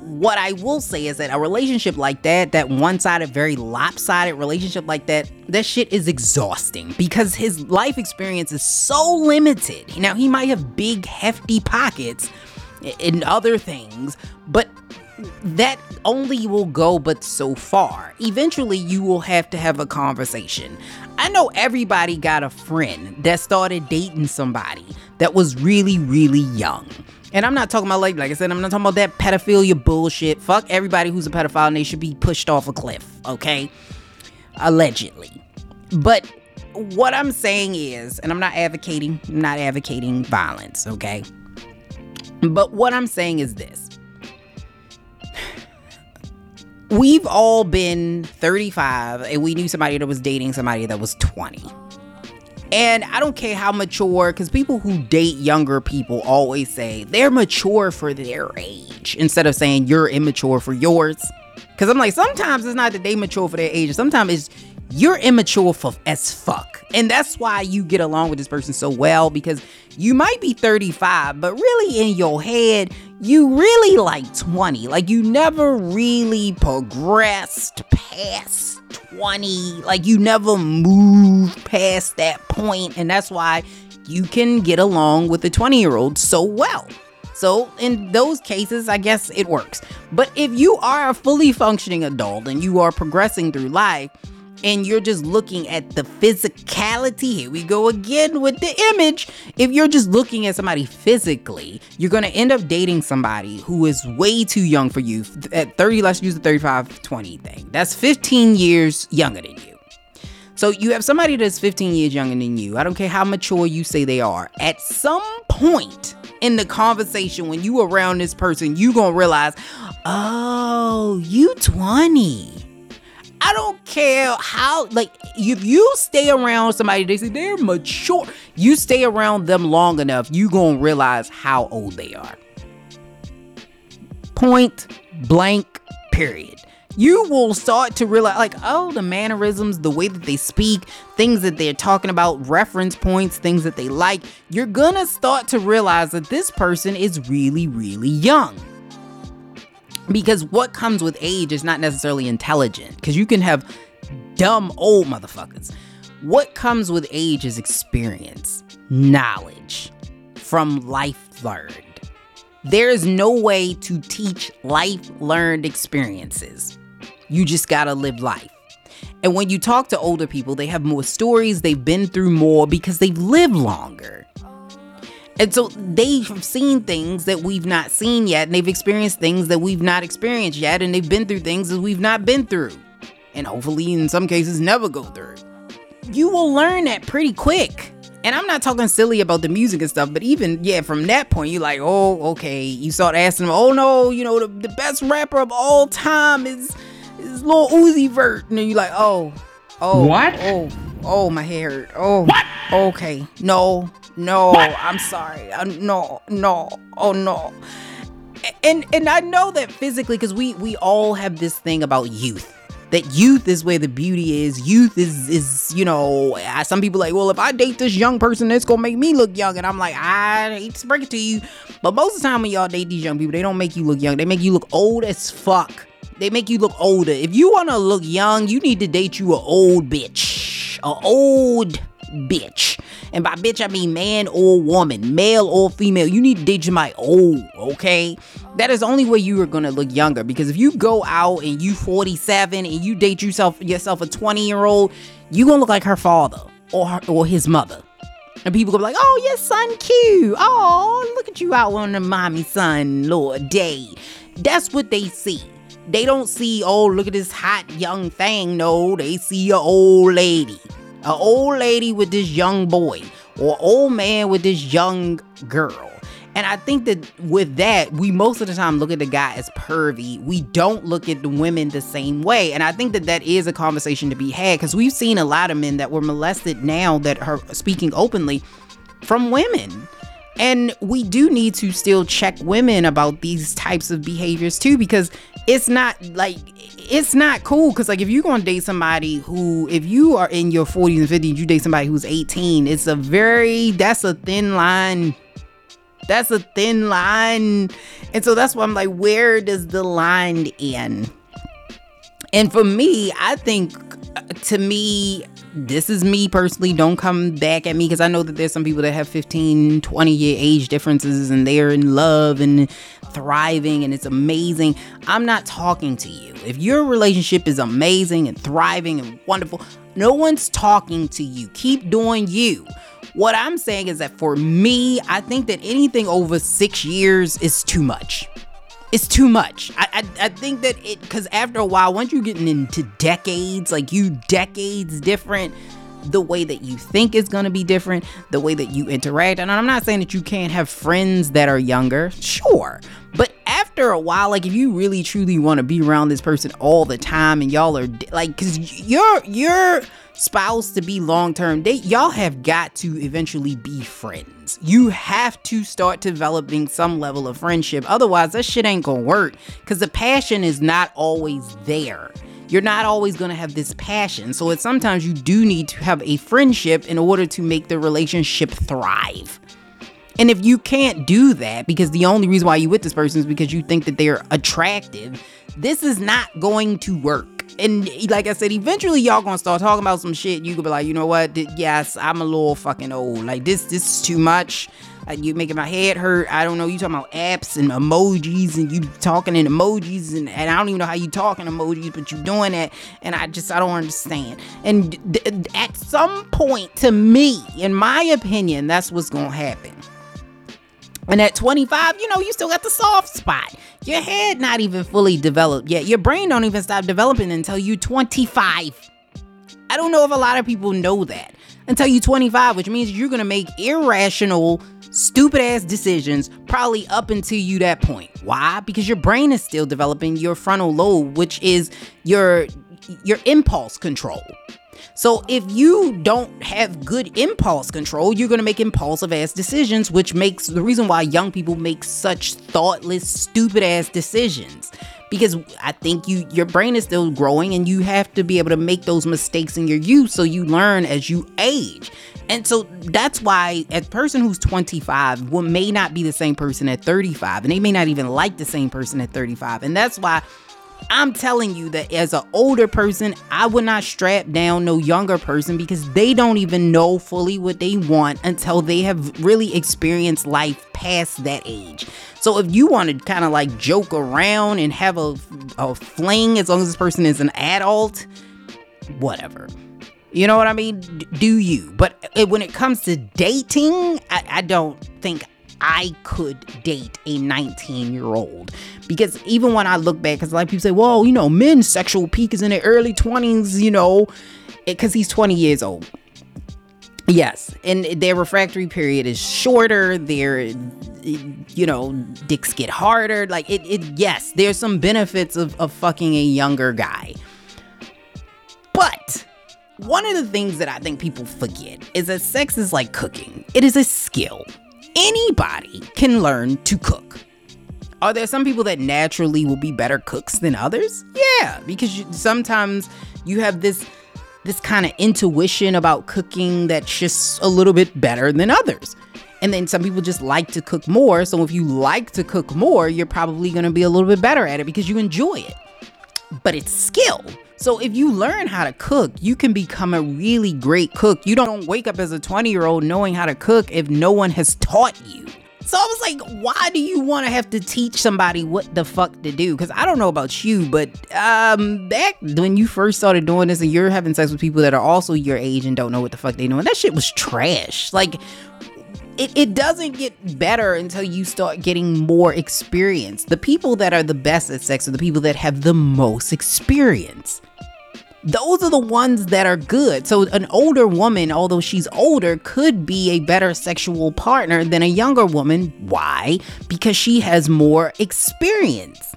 what I will say is that a relationship like that, that one-sided, very lopsided relationship like that, that shit is exhausting because his life experience is so limited. Now he might have big, hefty pockets in other things, but that only will go but so far. Eventually, you will have to have a conversation. I know everybody got a friend that started dating somebody that was really, really young. And I'm not talking about like like I said, I'm not talking about that pedophilia bullshit. Fuck everybody who's a pedophile and they should be pushed off a cliff, okay? Allegedly. But what I'm saying is, and I'm not advocating, I'm not advocating violence, okay? But what I'm saying is this. We've all been 35 and we knew somebody that was dating somebody that was 20. And I don't care how mature, because people who date younger people always say they're mature for their age instead of saying you're immature for yours. Because I'm like, sometimes it's not that they mature for their age, sometimes it's you're immature for as fuck. And that's why you get along with this person so well because you might be 35, but really in your head, you really like 20. Like you never really progressed past 20. Like you never moved past that point, and that's why you can get along with a 20 year old so well. So, in those cases, I guess it works. But if you are a fully functioning adult and you are progressing through life, and you're just looking at the physicality, here we go again with the image. If you're just looking at somebody physically, you're going to end up dating somebody who is way too young for you. At 30, let's use the 35 20 thing. That's 15 years younger than you. So you have somebody that's 15 years younger than you. I don't care how mature you say they are. At some point in the conversation, when you around this person, you gonna realize, oh, you 20 I don't care how, like, if you stay around somebody, they say they're mature. You stay around them long enough, you gonna realize how old they are. Point blank, period. You will start to realize, like, oh, the mannerisms, the way that they speak, things that they're talking about, reference points, things that they like. You're gonna start to realize that this person is really, really young because what comes with age is not necessarily intelligent. Because you can have dumb old motherfuckers. What comes with age is experience knowledge from life learned. There is no way to teach life learned experiences. You just gotta live life. And when you talk to older people they have more stories they've been through more because they've lived longer and so they've seen things that we've not seen yet, and they've experienced things that we've not experienced yet, and they've been through things that we've not been through, and hopefully, in some cases, never go through. You will learn that pretty quick. And I'm not talking silly about the music and stuff, but even, yeah, from that point, you're like, oh, okay. You start asking them, oh no, you know, the, the best rapper of all time is, is Lil Uzi Vert. And then you're like, oh, oh. What? Oh, oh, my hair hurt. Oh, what? okay. No, no. I'm sorry. Uh, no, no, oh no. and and I know that physically because we we all have this thing about youth. That youth is where the beauty is. Youth is is you know. Some people like, well, if I date this young person, it's gonna make me look young, and I'm like, I hate to break it to you, but most of the time when y'all date these young people, they don't make you look young. They make you look old as fuck. They make you look older. If you wanna look young, you need to date you a old bitch, a old bitch. And by bitch, I mean man or woman, male or female. You need to somebody old, okay? That is the only way you are gonna look younger. Because if you go out and you 47 and you date yourself yourself a 20 year old, you gonna look like her father or her, or his mother. And people gonna be like, oh, your son cute. Oh, look at you out on the mommy son, Lord day. That's what they see. They don't see, oh, look at this hot young thing. No, they see a old lady. A old lady with this young boy. Or old man with this young girl. And I think that with that, we most of the time look at the guy as pervy. We don't look at the women the same way. And I think that that is a conversation to be had because we've seen a lot of men that were molested now that are speaking openly from women. And we do need to still check women about these types of behaviors too, because it's not like it's not cool. Because like if you're gonna date somebody who, if you are in your 40s and 50s, you date somebody who's 18, it's a very that's a thin line. That's a thin line, and so that's why I'm like, where does the line end? And for me, I think uh, to me, this is me personally. Don't come back at me because I know that there's some people that have 15, 20 year age differences and they're in love and thriving and it's amazing. I'm not talking to you. If your relationship is amazing and thriving and wonderful, no one's talking to you. Keep doing you. What I'm saying is that for me, I think that anything over six years is too much it's too much. I I, I think that it because after a while, once you're getting into decades, like you decades different, the way that you think is gonna be different, the way that you interact. And I'm not saying that you can't have friends that are younger, sure. But after a while, like if you really truly want to be around this person all the time and y'all are like cause your your spouse to be long term, they y'all have got to eventually be friends. You have to start developing some level of friendship. Otherwise, that shit ain't gonna work. Cause the passion is not always there. You're not always gonna have this passion. So it's sometimes you do need to have a friendship in order to make the relationship thrive. And if you can't do that because the only reason why you with this person is because you think that they're attractive, this is not going to work. And like I said, eventually y'all gonna start talking about some shit. You could be like, you know what? Yes, I'm a little fucking old. Like this, this is too much. Like you making my head hurt. I don't know. You talking about apps and emojis and you talking in emojis and, and I don't even know how you talking emojis, but you doing that. And I just I don't understand. And th- at some point, to me, in my opinion, that's what's gonna happen. And at 25, you know, you still got the soft spot. Your head not even fully developed yet. Your brain don't even stop developing until you 25. I don't know if a lot of people know that. Until you 25, which means you're gonna make irrational, stupid ass decisions probably up until you that point. Why? Because your brain is still developing your frontal lobe, which is your your impulse control. So if you don't have good impulse control, you're gonna make impulsive ass decisions, which makes the reason why young people make such thoughtless, stupid ass decisions. Because I think you your brain is still growing and you have to be able to make those mistakes in your youth so you learn as you age. And so that's why a person who's 25 will may not be the same person at 35 and they may not even like the same person at 35. And that's why I'm telling you that as an older person, I would not strap down no younger person because they don't even know fully what they want until they have really experienced life past that age. So if you want to kind of like joke around and have a, a fling as long as this person is an adult, whatever. You know what I mean? D- do you? But it, when it comes to dating, I, I don't think I could date a 19 year old. Because even when I look back, because a lot of people say, well, you know, men's sexual peak is in their early 20s, you know, because he's 20 years old. Yes, and their refractory period is shorter. Their, you know, dicks get harder. Like it, it. Yes, there's some benefits of, of fucking a younger guy. But one of the things that I think people forget is that sex is like cooking. It is a skill. Anybody can learn to cook. Are there some people that naturally will be better cooks than others? Yeah, because you, sometimes you have this this kind of intuition about cooking that's just a little bit better than others. And then some people just like to cook more. So if you like to cook more, you're probably going to be a little bit better at it because you enjoy it. But it's skill. So if you learn how to cook, you can become a really great cook. You don't wake up as a 20 year old knowing how to cook if no one has taught you. So I was like, why do you want to have to teach somebody what the fuck to do? Because I don't know about you, but um, back when you first started doing this and you're having sex with people that are also your age and don't know what the fuck they doing, that shit was trash. Like, it, it doesn't get better until you start getting more experience. The people that are the best at sex are the people that have the most experience those are the ones that are good. So an older woman, although she's older, could be a better sexual partner than a younger woman. Why? Because she has more experience.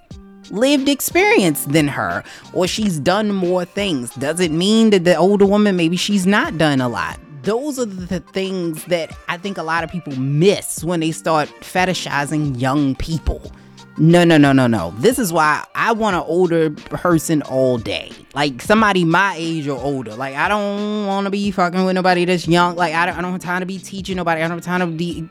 Lived experience than her, or she's done more things. Does it mean that the older woman maybe she's not done a lot? Those are the things that I think a lot of people miss when they start fetishizing young people no, no, no, no, no. This is why I want an older person all day. Like somebody my age or older. Like I don't want to be fucking with nobody that's young. Like I don't, I don't have time to be teaching nobody. I don't have time to be.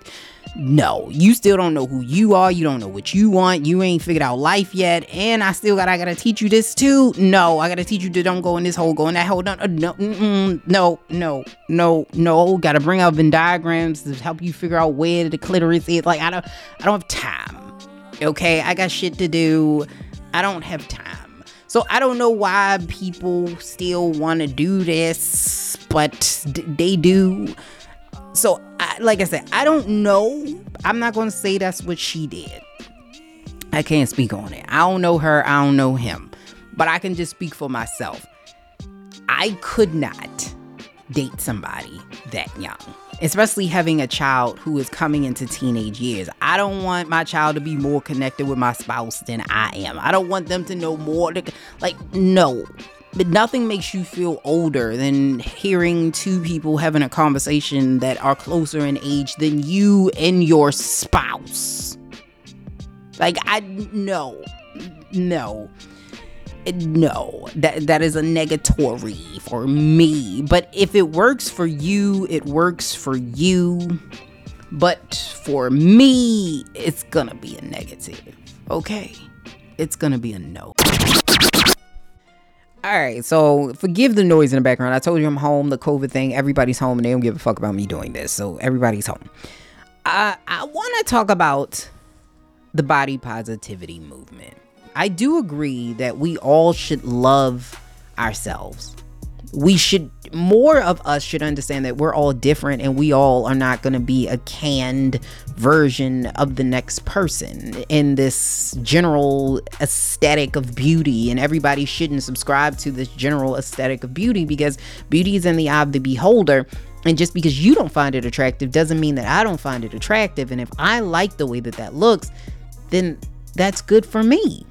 No, you still don't know who you are. You don't know what you want. You ain't figured out life yet. And I still got. I gotta teach you this too. No, I gotta teach you to don't go in this hole, go in that hole. Uh, no, no, no, no, no, no. Gotta bring up Venn diagrams to help you figure out where the clitoris is. Like I don't. I don't have time okay? I got shit to do. I don't have time. So I don't know why people still want to do this, but d- they do. So, I, like I said, I don't know. I'm not going to say that's what she did. I can't speak on it. I don't know her. I don't know him. But I can just speak for myself. I could not date somebody that young especially having a child who is coming into teenage years. I don't want my child to be more connected with my spouse than I am. I don't want them to know more. To, like, no. But nothing makes you feel older than hearing two people having a conversation that are closer in age than you and your spouse. Like, I, no, no no. That that is a negatory for me. But if it works for you it works for you. But for me it's gonna be a negative okay? It's gonna be a no all right, so forgive the noise in the background. I told you I'm home, the COVID thing. Everybody's home and they don't give a fuck about me doing this. So everybody's home. I I want to talk about the body positivity movement. I do agree that we all should love ourselves. We should, more of us should understand that we're all different and we all are not going to be a canned version of the next person in this general aesthetic of beauty. And everybody shouldn't subscribe to this general aesthetic of beauty because beauty is in the eye of the beholder. And just because you don't find it attractive doesn't mean that I don't find it attractive. And if I like the way that that looks, then that's good for me.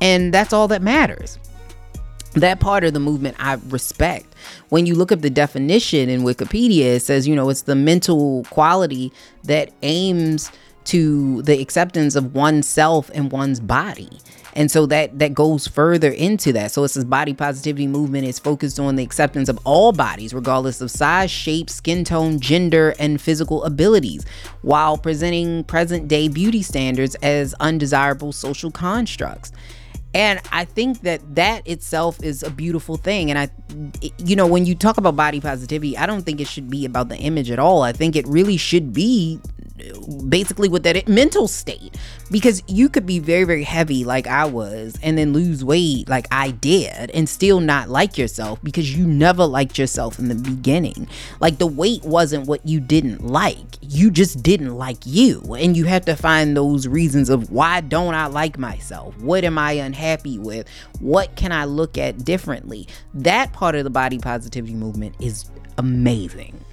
And that's all that matters. That part of the movement I respect. When you look up the definition in Wikipedia, it says, you know, it's the mental quality that aims to the acceptance of oneself and one's body. And so that that goes further into that. So it's this body positivity movement is focused on the acceptance of all bodies, regardless of size, shape, skin tone, gender, and physical abilities, while presenting present day beauty standards as undesirable social constructs. And I think that that itself is a beautiful thing. And I, you know, when you talk about body positivity, I don't think it should be about the image at all. I think it really should be basically with that mental state. Because you could be very very heavy like I was and then lose weight like I did and still not like yourself because you never liked yourself in the beginning. Like the weight wasn't what you didn't like. You just didn't like you. And you have to find those reasons of why don't I like myself? What am I unhappy with what can I look at differently that part of the body positivity movement is amazing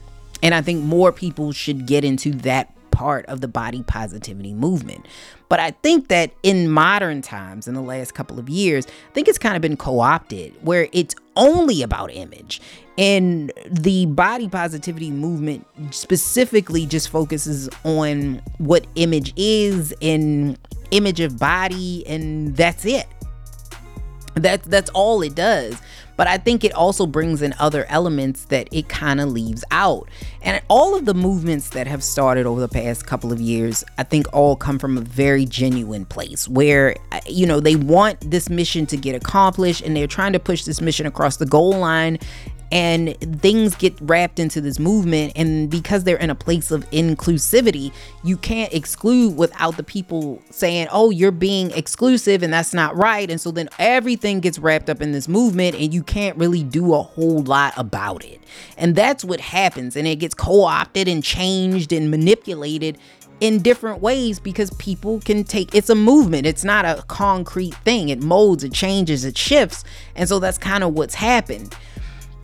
and I think more people should get into that part of the body positivity movement. But I think that in modern times, in the last couple of years, I think it's kind of been co opted where it's only about image. And the body positivity movement specifically just focuses on what image is and image of body, and that's it. That's that's all it does. But I think it also brings in other elements that it kind of leaves out. And all of the movements that have started over the past couple of years, I think all come from a very genuine place where, uh, you know, they want this mission to get accomplished and they're trying to push this mission across the goal line and things get wrapped into this movement and because they're in a place of inclusivity you can't exclude without the people saying oh you're being exclusive and that's not right. And so then everything gets wrapped up in this movement and you can't really do a whole lot about it. And that's what happens and it gets co-opted and changed and manipulated in different ways because people can take it's a movement. It's not a concrete thing. It molds it changes it shifts. And so that's kind of what's happened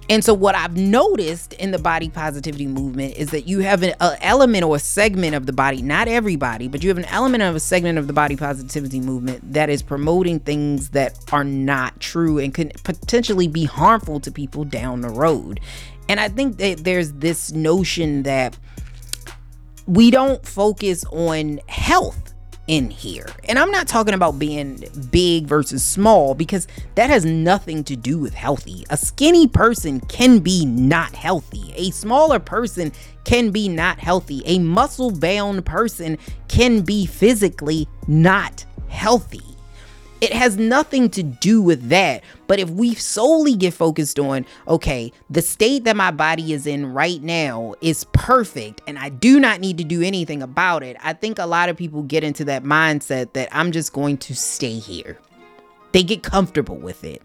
and so, what I've noticed in the body positivity movement is that you have an element or a segment of the body, not everybody, but you have an element of a segment of the body positivity movement that is promoting things that are not true and can potentially be harmful to people down the road. And I think that there's this notion that we don't focus on health in here. And I'm not talking about being big versus small because that has nothing to do with healthy. A skinny person can be not healthy. A smaller person can be not healthy. A muscle bound person can be physically not healthy. It has nothing to do with that. But if we solely get focused on, okay, the state that my body is in right now is perfect and I do not need to do anything about it, I think a lot of people get into that mindset that I'm just going to stay here. They get comfortable with it.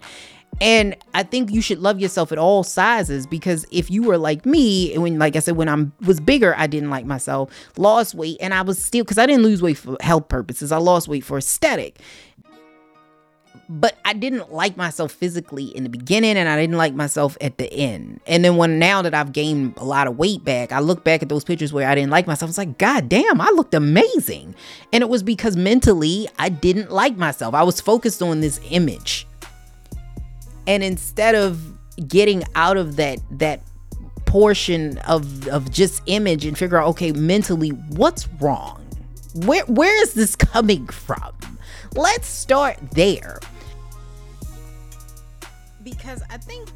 And I think you should love yourself at all sizes because if you were like me, when like I said, when I was bigger, I didn't like myself, lost weight, and I was still because I didn't lose weight for health purposes. I lost weight for aesthetic but I didn't like myself physically in the beginning and I didn't like myself at the end. And then when now that I've gained a lot of weight back, I look back at those pictures where I didn't like myself. It's like, God damn, I looked amazing. And it was because mentally I didn't like myself. I was focused on this image. And instead of getting out of that that portion of of just image and figure out okay mentally what's wrong where where is this coming from let's start there. Because I think,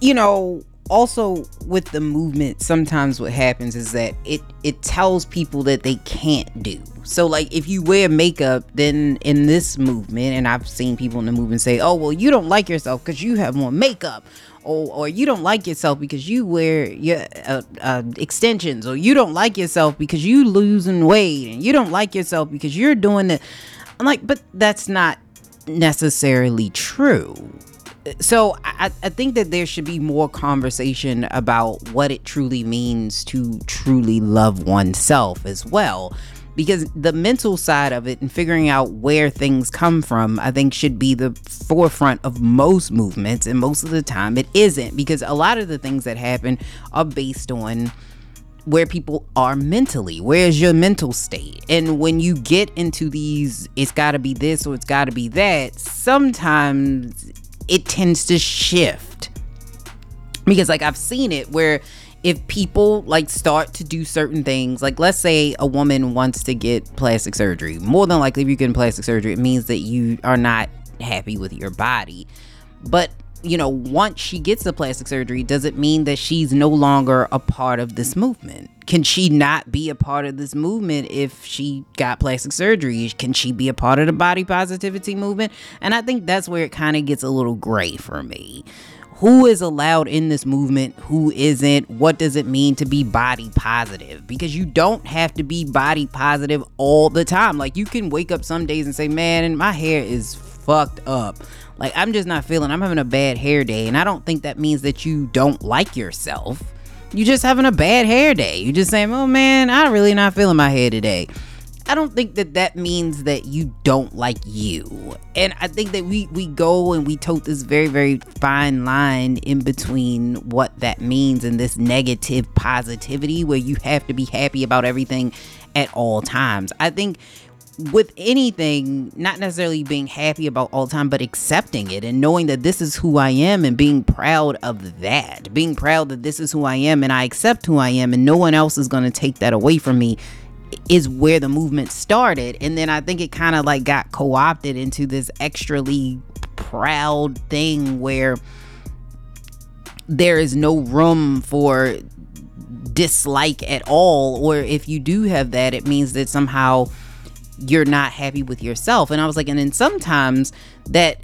you know, also with the movement sometimes what happens is that it it tells people that they can't do. So like if you wear makeup then in this movement and i've seen people in the movement say oh well you don't like yourself because you have more makeup or, or you don't like yourself because you wear your uh, uh, extensions or you don't like yourself because you losing weight and you don't like yourself because you're doing it i'm like but that's not necessarily true. So I, I think that there should be more conversation about what it truly means to truly love oneself as well. Because the mental side of it and figuring out where things come from i think should be the forefront of most movements and most of the time it isn't because a lot of the things that happen are based on where people are mentally. Where's your mental state? And when you get into these, it's got to be this or it's got to be that, sometimes it tends to shift because like I've seen it where if people like start to do certain things, like let's say a woman wants to get plastic surgery, more than likely if you get plastic surgery, it means that you are not happy with your body. But you know, once she gets the plastic surgery, does it mean that she's no longer a part of this movement? Can she not be a part of this movement if she got plastic surgery? Can she be a part of the body positivity movement? And I think that's where it kind of gets a little gray for me. Who is allowed in this movement? Who isn't? What does it mean to be body positive? Because you don't have to be body positive all the time. Like you can wake up some days and say, "Man, my hair is fucked up." Like I'm just not feeling. I'm having a bad hair day, and I don't think that means that you don't like yourself. You're just having a bad hair day. You're just saying, "Oh man, I really not feeling my hair today." I don't think that that means that you don't like you. And I think that we we go and we tote this very very fine line in between what that means and this negative positivity where you have to be happy about everything at all times. I think with anything, not necessarily being happy about all the time, but accepting it and knowing that this is who I am and being proud of that. Being proud that this is who I am and I accept who I am and no one else is going to take that away from me is where the movement started. And then I think it kind of like got co opted into this extrally proud thing where there is no room for dislike at all. Or if you do have that, it means that somehow you're not happy with yourself. And I was like, and then sometimes that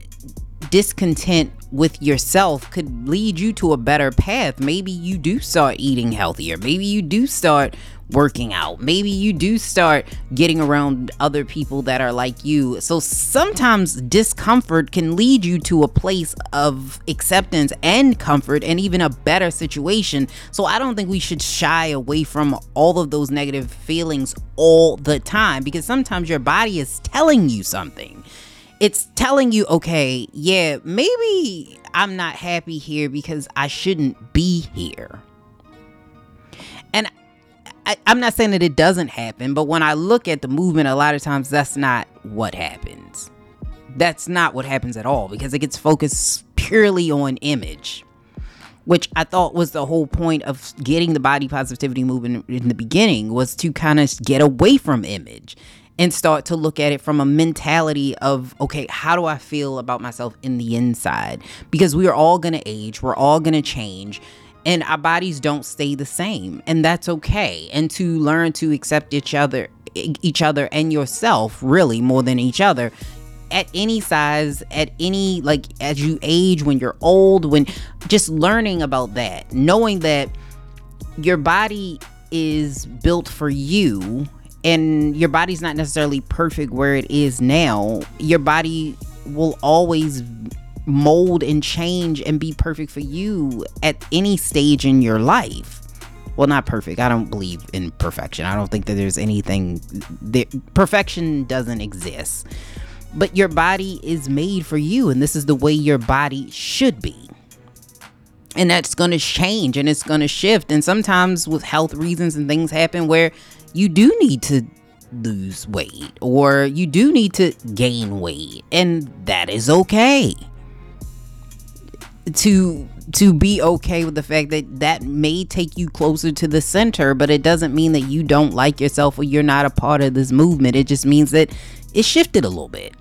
discontent with yourself could lead you to a better path. Maybe you do start eating healthier. Maybe you do start working out. Maybe you do start getting around other people that are like you. So sometimes discomfort can lead you to a place of acceptance and comfort and even a better situation. So I don't think we should shy away from all of those negative feelings all the time because sometimes your body is telling you something it's telling you, okay, yeah, maybe I'm not happy here because I shouldn't be here. I, am not saying that it doesn't happen, but when I look at the movement, a lot of times that's not what happens. That's not what happens at all because it gets focused purely on image, which I thought was the whole point of getting the body positivity movement in the beginning was to kind of get away from image and start to look at it from a mentality of okay how do i feel about myself in the inside because we are all going to age we're all going to change and our bodies don't stay the same and that's okay. And to learn to accept each other each other and yourself really more than each other at any size at any like as you age when you're old when just learning about that knowing that your body is built for you and your body's not necessarily perfect where it is now, your body will always mold and change and be perfect for you at any stage in your life. Well, not perfect. I don't believe in perfection. I don't think that there's anything that perfection doesn't exist. But your body is made for you and this is the way your body should be. And that's going to change and it's going to shift and sometimes with health reasons and things happen where you do need to lose weight or you do need to gain weight and that is okay to to be okay with the fact that that may take you closer to the center but it doesn't mean that you don't like yourself or you're not a part of this movement. It just means that it shifted a little bit.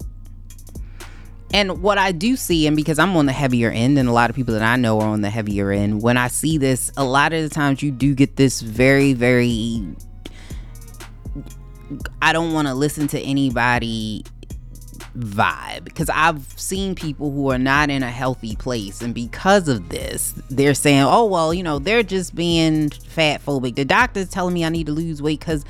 And what I do see, and because I'm on the heavier end, and a lot of people that I know are on the heavier end, when I see this, a lot of the times you do get this very, very I don't want to listen to anybody vibe. Because I've seen people who are not in a healthy place and because of this they're saying oh well you know they're just being fat phobic the doctor's telling me I need to lose weight because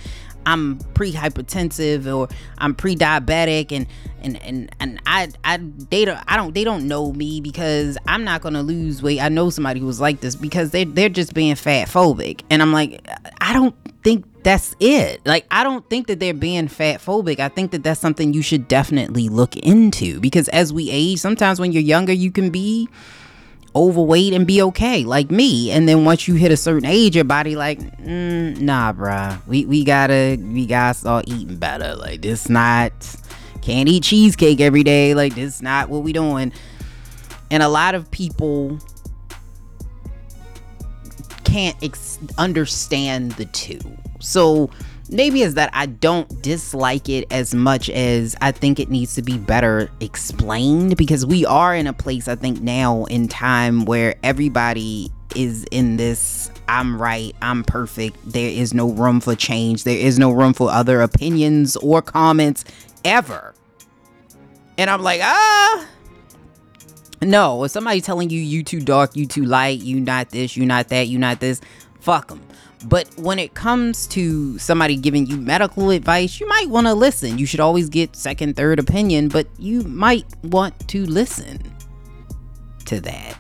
I'm pre-hypertensive or I'm pre-diabetic and and and and I I they don't I don't they don't know me because I'm not gonna lose weight. I know somebody who's like this because they they're just being fat phobic and I'm like I don't think that's it. Like, I don't think that they're being fat phobic. I think that that's something you should definitely look into because as we age, sometimes when you're younger, you can be overweight and be okay, like me. And then once you hit a certain age, your body like, mm, nah, bruh, we we gotta we gotta start eating better. Like, this not can't eat cheesecake every day. Like, this not what we doing. And a lot of people can't ex- understand the two. So maybe is that I don't dislike it as much as I think it needs to be better explained because we are in a place I think now in time where everybody is in this I'm right, I'm perfect. There is no room for change. There is no room for other opinions or comments ever. And I'm like, ah, no, if somebody telling you you too dark, you too light, you not this, you not that, you not this, fuck them. But when it comes to somebody giving you medical advice, you might want to listen. You should always get second, third opinion, but you might want to listen to that.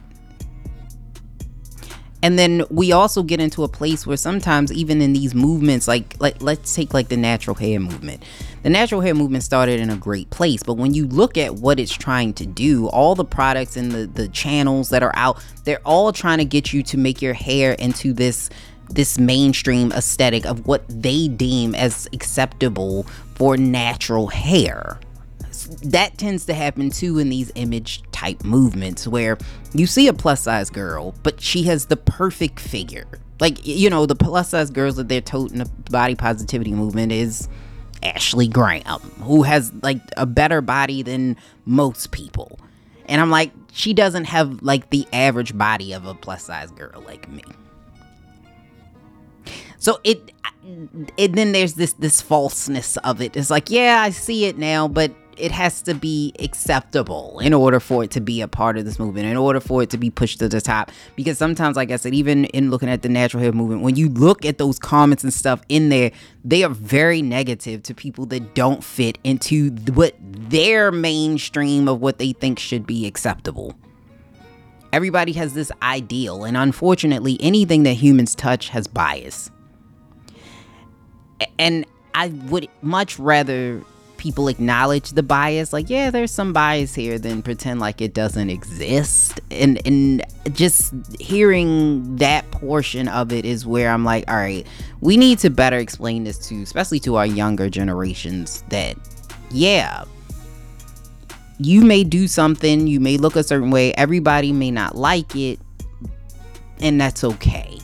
And then we also get into a place where sometimes even in these movements like like let's take like the natural hair movement. The natural hair movement started in a great place, but when you look at what it's trying to do, all the products and the the channels that are out, they're all trying to get you to make your hair into this this mainstream aesthetic of what they deem as acceptable for natural hair. That tends to happen too in these image type movements where you see a plus size girl, but she has the perfect figure. Like, you know, the plus size girls that they're toting the body positivity movement is Ashley Graham, who has like a better body than most people. And I'm like, she doesn't have like the average body of a plus size girl like me. So it, and then there's this this falseness of it. It's like, yeah, I see it now, but it has to be acceptable in order for it to be a part of this movement, in order for it to be pushed to the top. Because sometimes, like I said, even in looking at the natural hair movement, when you look at those comments and stuff in there, they are very negative to people that don't fit into what their mainstream of what they think should be acceptable. Everybody has this ideal, and unfortunately, anything that humans touch has bias. And I would much rather people acknowledge the bias like yeah there's some bias here then pretend like it doesn't exist. And and just hearing that portion of it is where i'm like all right we need to better explain this to especially to our younger generations that yeah you may do something you may look a certain way everybody may not like it and that's okay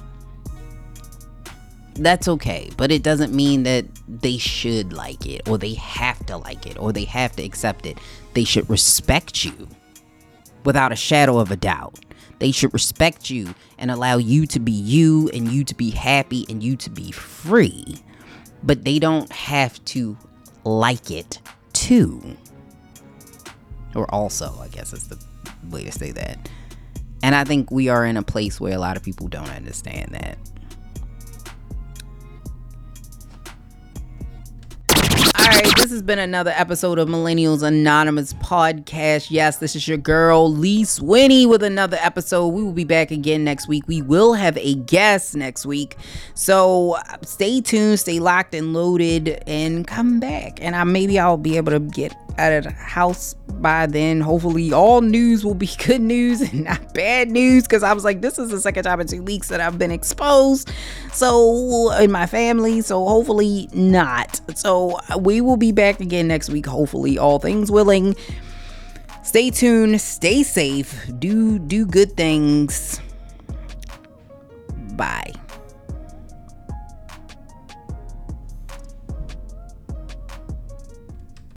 that's okay, but it doesn't mean that they should like it or they have to like it or they have to accept it. They should respect you without a shadow of a doubt. They should respect you and allow you to be you and you to be happy and you to be free. But they don't have to like it too. Or also, I guess is the way to say that. And I think we are in a place where a lot of people don't understand that. All right, this has been another episode of Millennials Anonymous podcast. Yes, this is your girl Lee Swinney with another episode. We will be back again next week. We will have a guest next week. So stay tuned, stay locked and loaded, and come back. And I maybe I'll be able to get of the house by then. Hopefully, all news will be good news and not bad news because I was like, this is the second time in two weeks that I've been exposed. So, in my family, so hopefully not. So, we will be back again next week, hopefully, all things willing. Stay tuned, stay safe, do do good things. Bye.